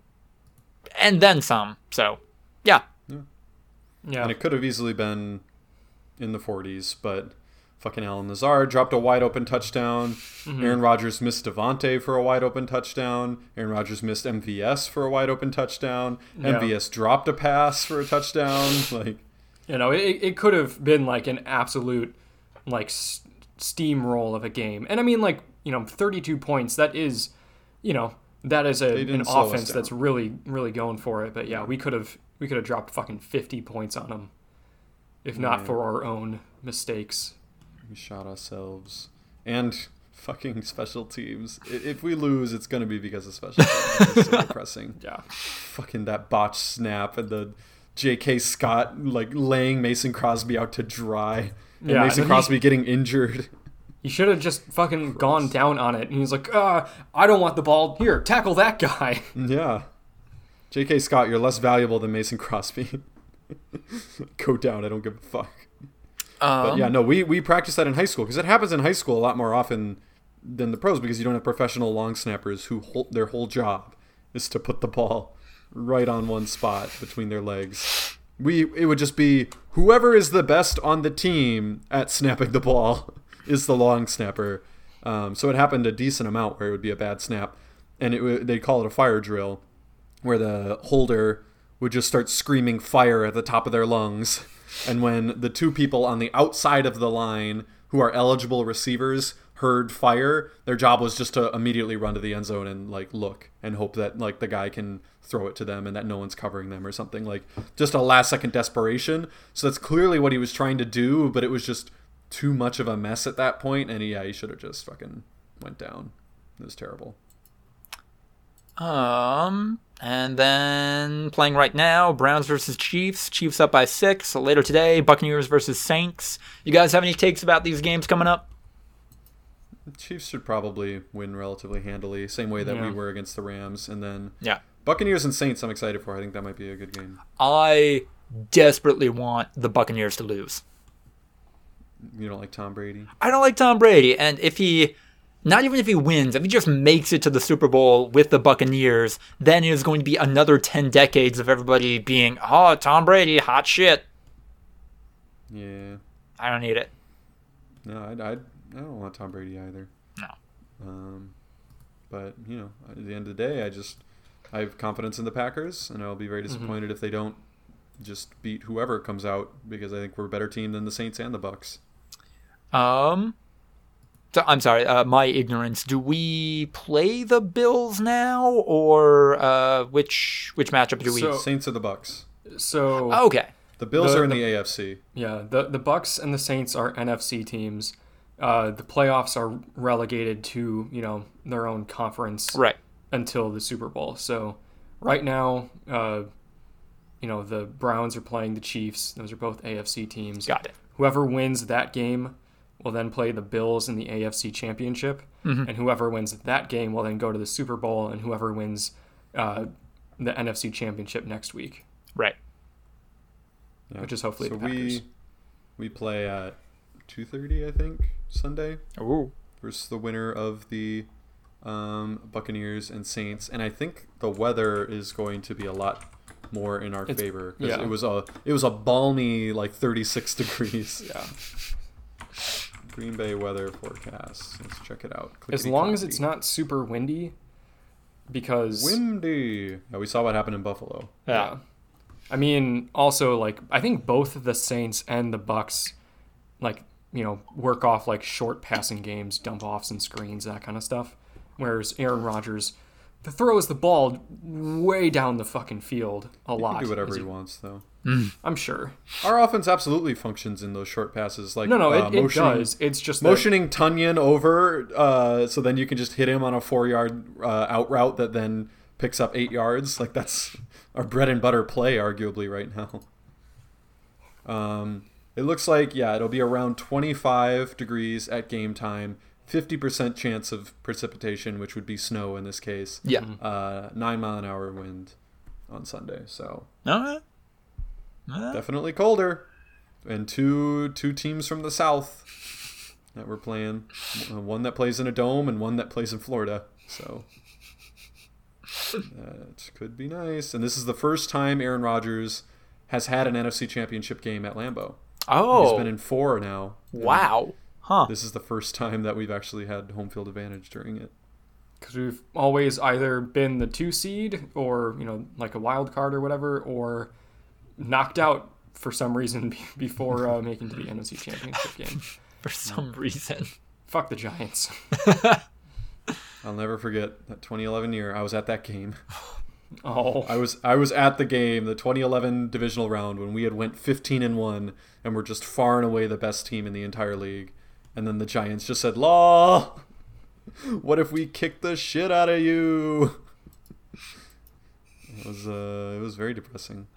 Speaker 1: and then some. So, yeah,
Speaker 3: Yeah.
Speaker 2: And it could have easily been in the 40s, but fucking Allen Lazard dropped a wide open touchdown.
Speaker 3: Mm-hmm.
Speaker 2: Aaron Rodgers missed Davante for a wide open touchdown. Aaron Rodgers missed MVS for a wide open touchdown.
Speaker 3: Yeah.
Speaker 2: MVS dropped a pass for a touchdown. Like,
Speaker 3: You know, it, it could have been like an absolute like s- steamroll of a game. And I mean like, you know, 32 points, that is, you know, that is a, an offense that's really really going for it. But yeah, we could have we could have dropped fucking 50 points on them if not for our own mistakes.
Speaker 2: we shot ourselves. And fucking special teams. If we lose, it's going to be because of special teams. It's so depressing.
Speaker 3: Yeah.
Speaker 2: fucking that botch snap and the J.K. Scott like laying Mason Crosby out to dry and
Speaker 3: Yeah,
Speaker 2: Mason
Speaker 3: and then he-
Speaker 2: Crosby getting injured.
Speaker 3: He should have just fucking gone down on it. And he's like, uh, I don't want the ball. Here, tackle that guy.
Speaker 2: Yeah. J.K. Scott, you're less valuable than Mason Crosby. Go down. I don't give a fuck.
Speaker 1: Um,
Speaker 2: But yeah, no, we, we practice that in high school because it happens in high school a lot more often than the pros because you don't have professional long snappers who hold, their whole job is to put the ball right on one spot between their legs. We it would just be whoever is the best on the team at snapping the ball is the long snapper. Um, so it happened a decent amount where it would be a bad snap, and it they'd call it a fire drill, where the holder would just start screaming fire at the top of their lungs. And when the two people on the outside of the line who are eligible receivers heard fire, their job was just to immediately run to the end zone and like look and hope that like the guy can throw it to them and that no one's covering them or something like just a last second desperation. So that's clearly what he was trying to do, but it was just too much of a mess at that point and yeah, he should have just fucking went down. It was terrible.
Speaker 1: Um, and then playing right now, Browns versus Chiefs. Chiefs up by six. Later today, Buccaneers versus Saints. You guys have any takes about these games coming up?
Speaker 2: Chiefs should probably win relatively handily, same way that we were against the Rams. And then
Speaker 1: Yeah.
Speaker 2: Buccaneers and Saints, I'm excited for. I think that might be a good game.
Speaker 1: I desperately want the Buccaneers to lose.
Speaker 2: You don't like Tom Brady?
Speaker 1: I don't like Tom Brady, and if he, not even if he wins, if he just makes it to the Super Bowl with the Buccaneers, then it is going to be another 10 decades of everybody being, oh, Tom Brady, hot shit.
Speaker 2: Yeah.
Speaker 1: I don't need it.
Speaker 2: No, I, I, I don't want Tom Brady either.
Speaker 1: No.
Speaker 2: Um, but you know, at the end of the day, I just I have confidence in the Packers, and I'll be very disappointed if they don't just beat whoever comes out because I think we're a better team than the Saints and the Bucks.
Speaker 1: Um, so I'm sorry, uh, my ignorance. Do we play the Bills now, or uh, which which matchup do we?
Speaker 3: So-
Speaker 2: Saints or the Bucks?
Speaker 3: So
Speaker 1: Oh, okay,
Speaker 2: The Bills
Speaker 3: The-
Speaker 2: are in
Speaker 3: the-
Speaker 2: the, AFC.
Speaker 3: yeah, the the Bucks and the Saints are NFC teams. Uh, the playoffs are relegated to you know their own conference
Speaker 1: right.
Speaker 3: until the Super Bowl. So right now, uh, you know the Browns are playing the Chiefs. Those are both AFC teams.
Speaker 1: Got it.
Speaker 3: Whoever wins that game will then play the Bills in the AFC Championship, and whoever wins that game will then go to the Super Bowl, and whoever wins uh, the NFC Championship next week,
Speaker 1: Right.
Speaker 2: Yeah.
Speaker 3: which is hopefully
Speaker 2: so
Speaker 3: the Packers.
Speaker 2: we we play at two thirty, I think, Sunday
Speaker 1: Ooh.
Speaker 2: versus the winner of the um, Buccaneers and Saints, and I think the weather is going to be a lot more in our
Speaker 3: It's-
Speaker 2: favor 'cause
Speaker 3: yeah.
Speaker 2: it was a it was a balmy like thirty six degrees.
Speaker 3: Yeah.
Speaker 2: Green Bay weather forecast. Let's check it out.
Speaker 3: As long as it's not super windy, because
Speaker 2: windy. Yeah, we saw what happened in Buffalo.
Speaker 1: Yeah.
Speaker 3: I mean, also like I think both the Saints and the Bucks, like you know, work off like short passing games, dump offs and screens, that kind of stuff. Whereas Aaron Rodgers throws the ball way down the fucking field a
Speaker 2: He
Speaker 3: lot.
Speaker 2: can do whatever
Speaker 3: as
Speaker 2: he wants, though.
Speaker 3: I'm sure.
Speaker 2: Our offense absolutely functions in those short passes. Like
Speaker 3: No, no,
Speaker 2: uh,
Speaker 3: it, it does. It's just that-
Speaker 2: motioning Tonyan over, uh, so then you can just hit him on a four yard uh, out route that then picks up eight yards. Like that's our bread and butter play, arguably right now. Um, it looks like yeah, it'll be around 25 degrees at game time. 50% chance of precipitation, which would be snow in this case.
Speaker 1: Yeah.
Speaker 2: Uh, nine mile an hour wind on Sunday. So
Speaker 1: All right. Uh,
Speaker 2: definitely colder. And two two teams from the south that we're playing. Uh, one that plays in a dome and one that plays in florida. So that could be nice. And this is the first time aaron Rodgers has had an nfc championship game at lambeau.
Speaker 1: Oh.
Speaker 2: he's been in four now.
Speaker 1: Wow. Huh.
Speaker 2: this is the first time that we've actually had home field advantage during it.
Speaker 3: Because we've always either been the two seed or you know like a wild card or whatever, or knocked out for some reason before uh, making to the NFC Championship game.
Speaker 1: For some reason.
Speaker 3: Fuck the Giants.
Speaker 2: i'll never forget that 2011 year i was at that game
Speaker 3: Oh,
Speaker 2: I was I was at the game, the 2011 divisional round when we had went 15 and 1 and were just far and away the best team in the entire league. And then the Giants just said, "Law, what if we kick the shit out of you?" It was uh it was very depressing.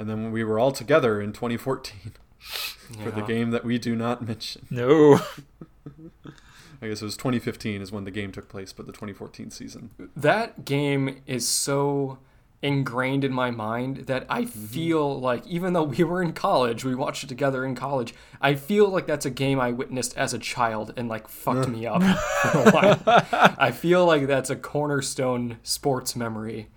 Speaker 2: And then we were all together in 2014 for the game that we do not mention.
Speaker 1: No.
Speaker 2: I guess it was 2015 is when the game took place, but the 2014 season.
Speaker 3: that game is so ingrained in my mind that I mm-hmm. feel like even though we were in college, we watched it together in college, I feel like that's a game I witnessed as a child and like fucked me up for a while. I feel like that's a cornerstone sports memory.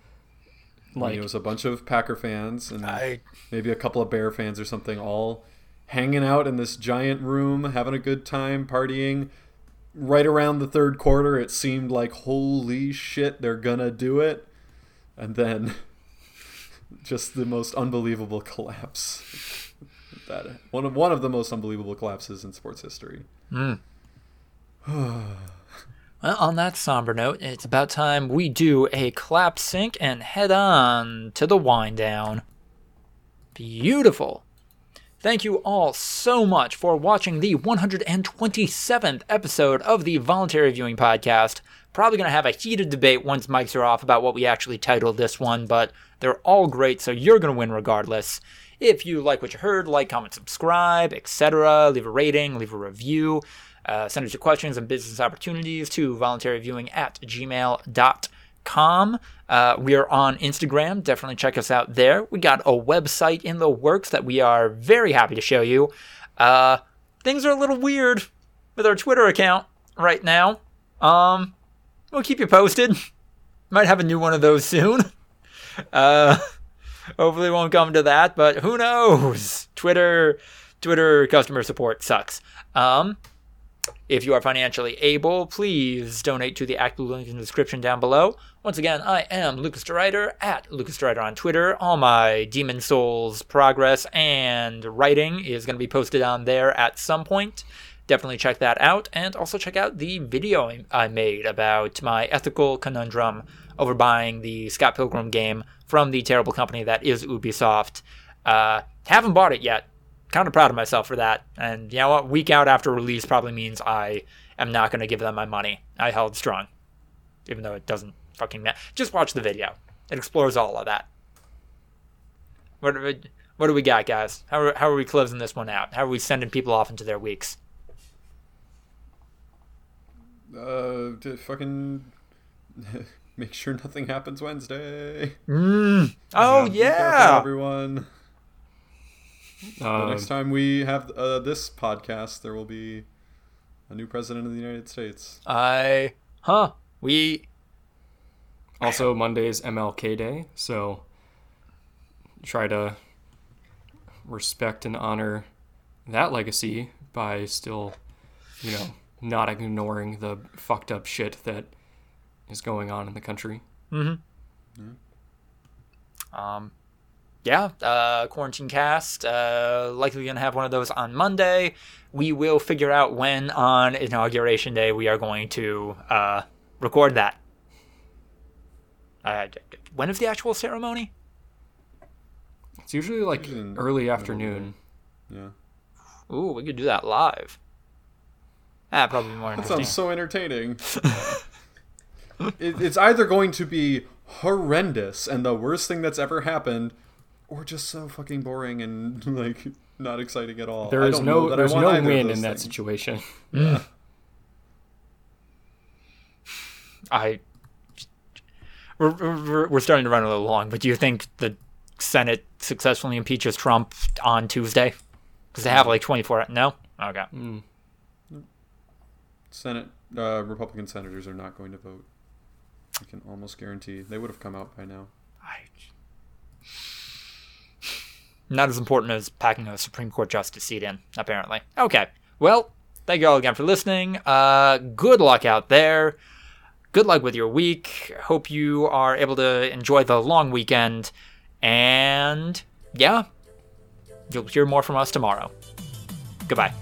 Speaker 2: I mean, it was a bunch of Packer fans and
Speaker 1: I
Speaker 2: maybe a couple of Bear fans or something, all hanging out in this giant room, having a good time, partying. Right around the third quarter, it seemed like holy shit, they're gonna do it, and then just the most unbelievable collapse. that one of one of the most unbelievable collapses in sports history. Hmm.
Speaker 1: Well, on that somber note, it's about time we do a clap sync and head on to the wind down. Beautiful. Thank you all so much for watching the 127th episode of the Voluntary Viewing Podcast. Probably going to have a heated debate once mics are off about what we actually titled this one, but they're all great, so you're going to win regardless. If you like what you heard, like, comment, subscribe, etc., leave a rating, leave a review. Uh, send us your questions and business opportunities to voluntaryviewing at gmail.com. Uh, we are on Instagram. Definitely check us out there. We got a website in the works that we are very happy to show you. Uh, things are a little weird with our Twitter account right now. Um, we'll keep you posted. Might have a new one of those soon. Uh, hopefully, won't come to that, but who knows? Twitter, Twitter customer support sucks. Um, if you are financially able, please donate to the ActBlue link in the description down below. Once again, I am Lucas DeRuyter at Lucas DeRuyter on Twitter. All my Demon's Souls progress and writing is going to be posted on there at some point. Definitely check that out, and also check out the video I made about my ethical conundrum over buying the Scott Pilgrim game from the terrible company that is Ubisoft. Uh, haven't bought it yet, kind of proud of myself for that. And you know what? Week out after release probably means I am not going to give them my money. I held strong, even though it doesn't fucking matter. Just watch the video. It explores all of that. What do we, what do we got, guys? How are, how are we closing this one out? How are we sending people off into their weeks?
Speaker 2: Uh, to fucking make sure nothing happens Wednesday.
Speaker 1: Mm. Oh yeah.
Speaker 2: everyone. The
Speaker 3: um,
Speaker 2: next time we have uh, this podcast, there will be a new president of the United States.
Speaker 1: I huh. We
Speaker 3: also Monday's MLK Day, so try to respect and honor that legacy by still, you know, not ignoring the fucked up shit that is going on in the country.
Speaker 1: um yeah, uh, quarantine cast. Uh, likely gonna have one of those on Monday. We will figure out when on inauguration day we are going to uh, record that. Uh, when is the actual ceremony?
Speaker 3: It's usually like
Speaker 2: in
Speaker 3: early afternoon.
Speaker 2: Yeah,
Speaker 1: Ooh, we could do that live. Ah, probably be more
Speaker 2: that sounds so entertaining. it, it's either going to be horrendous and the worst thing that's ever happened, or just so fucking boring and like not exciting at all.
Speaker 3: There
Speaker 2: I don't
Speaker 3: no
Speaker 2: that
Speaker 3: there's
Speaker 2: want
Speaker 3: no win
Speaker 2: those
Speaker 3: in that
Speaker 2: things.
Speaker 3: situation.
Speaker 1: I we're, we're, we're starting to run a little long, but do you think the Senate successfully impeaches Trump on Tuesday? Because they have like 24. No? Okay.
Speaker 2: Senate uh, Republican senators are not going to vote. I can almost guarantee they would have come out by now.
Speaker 1: I, not as important as packing a Supreme Court justice seat in, apparently. Okay. Well, thank you all again for listening. Uh, good luck out there. Good luck with your week. Hope you are able to enjoy the long weekend. And yeah, you'll hear more from us tomorrow. Goodbye.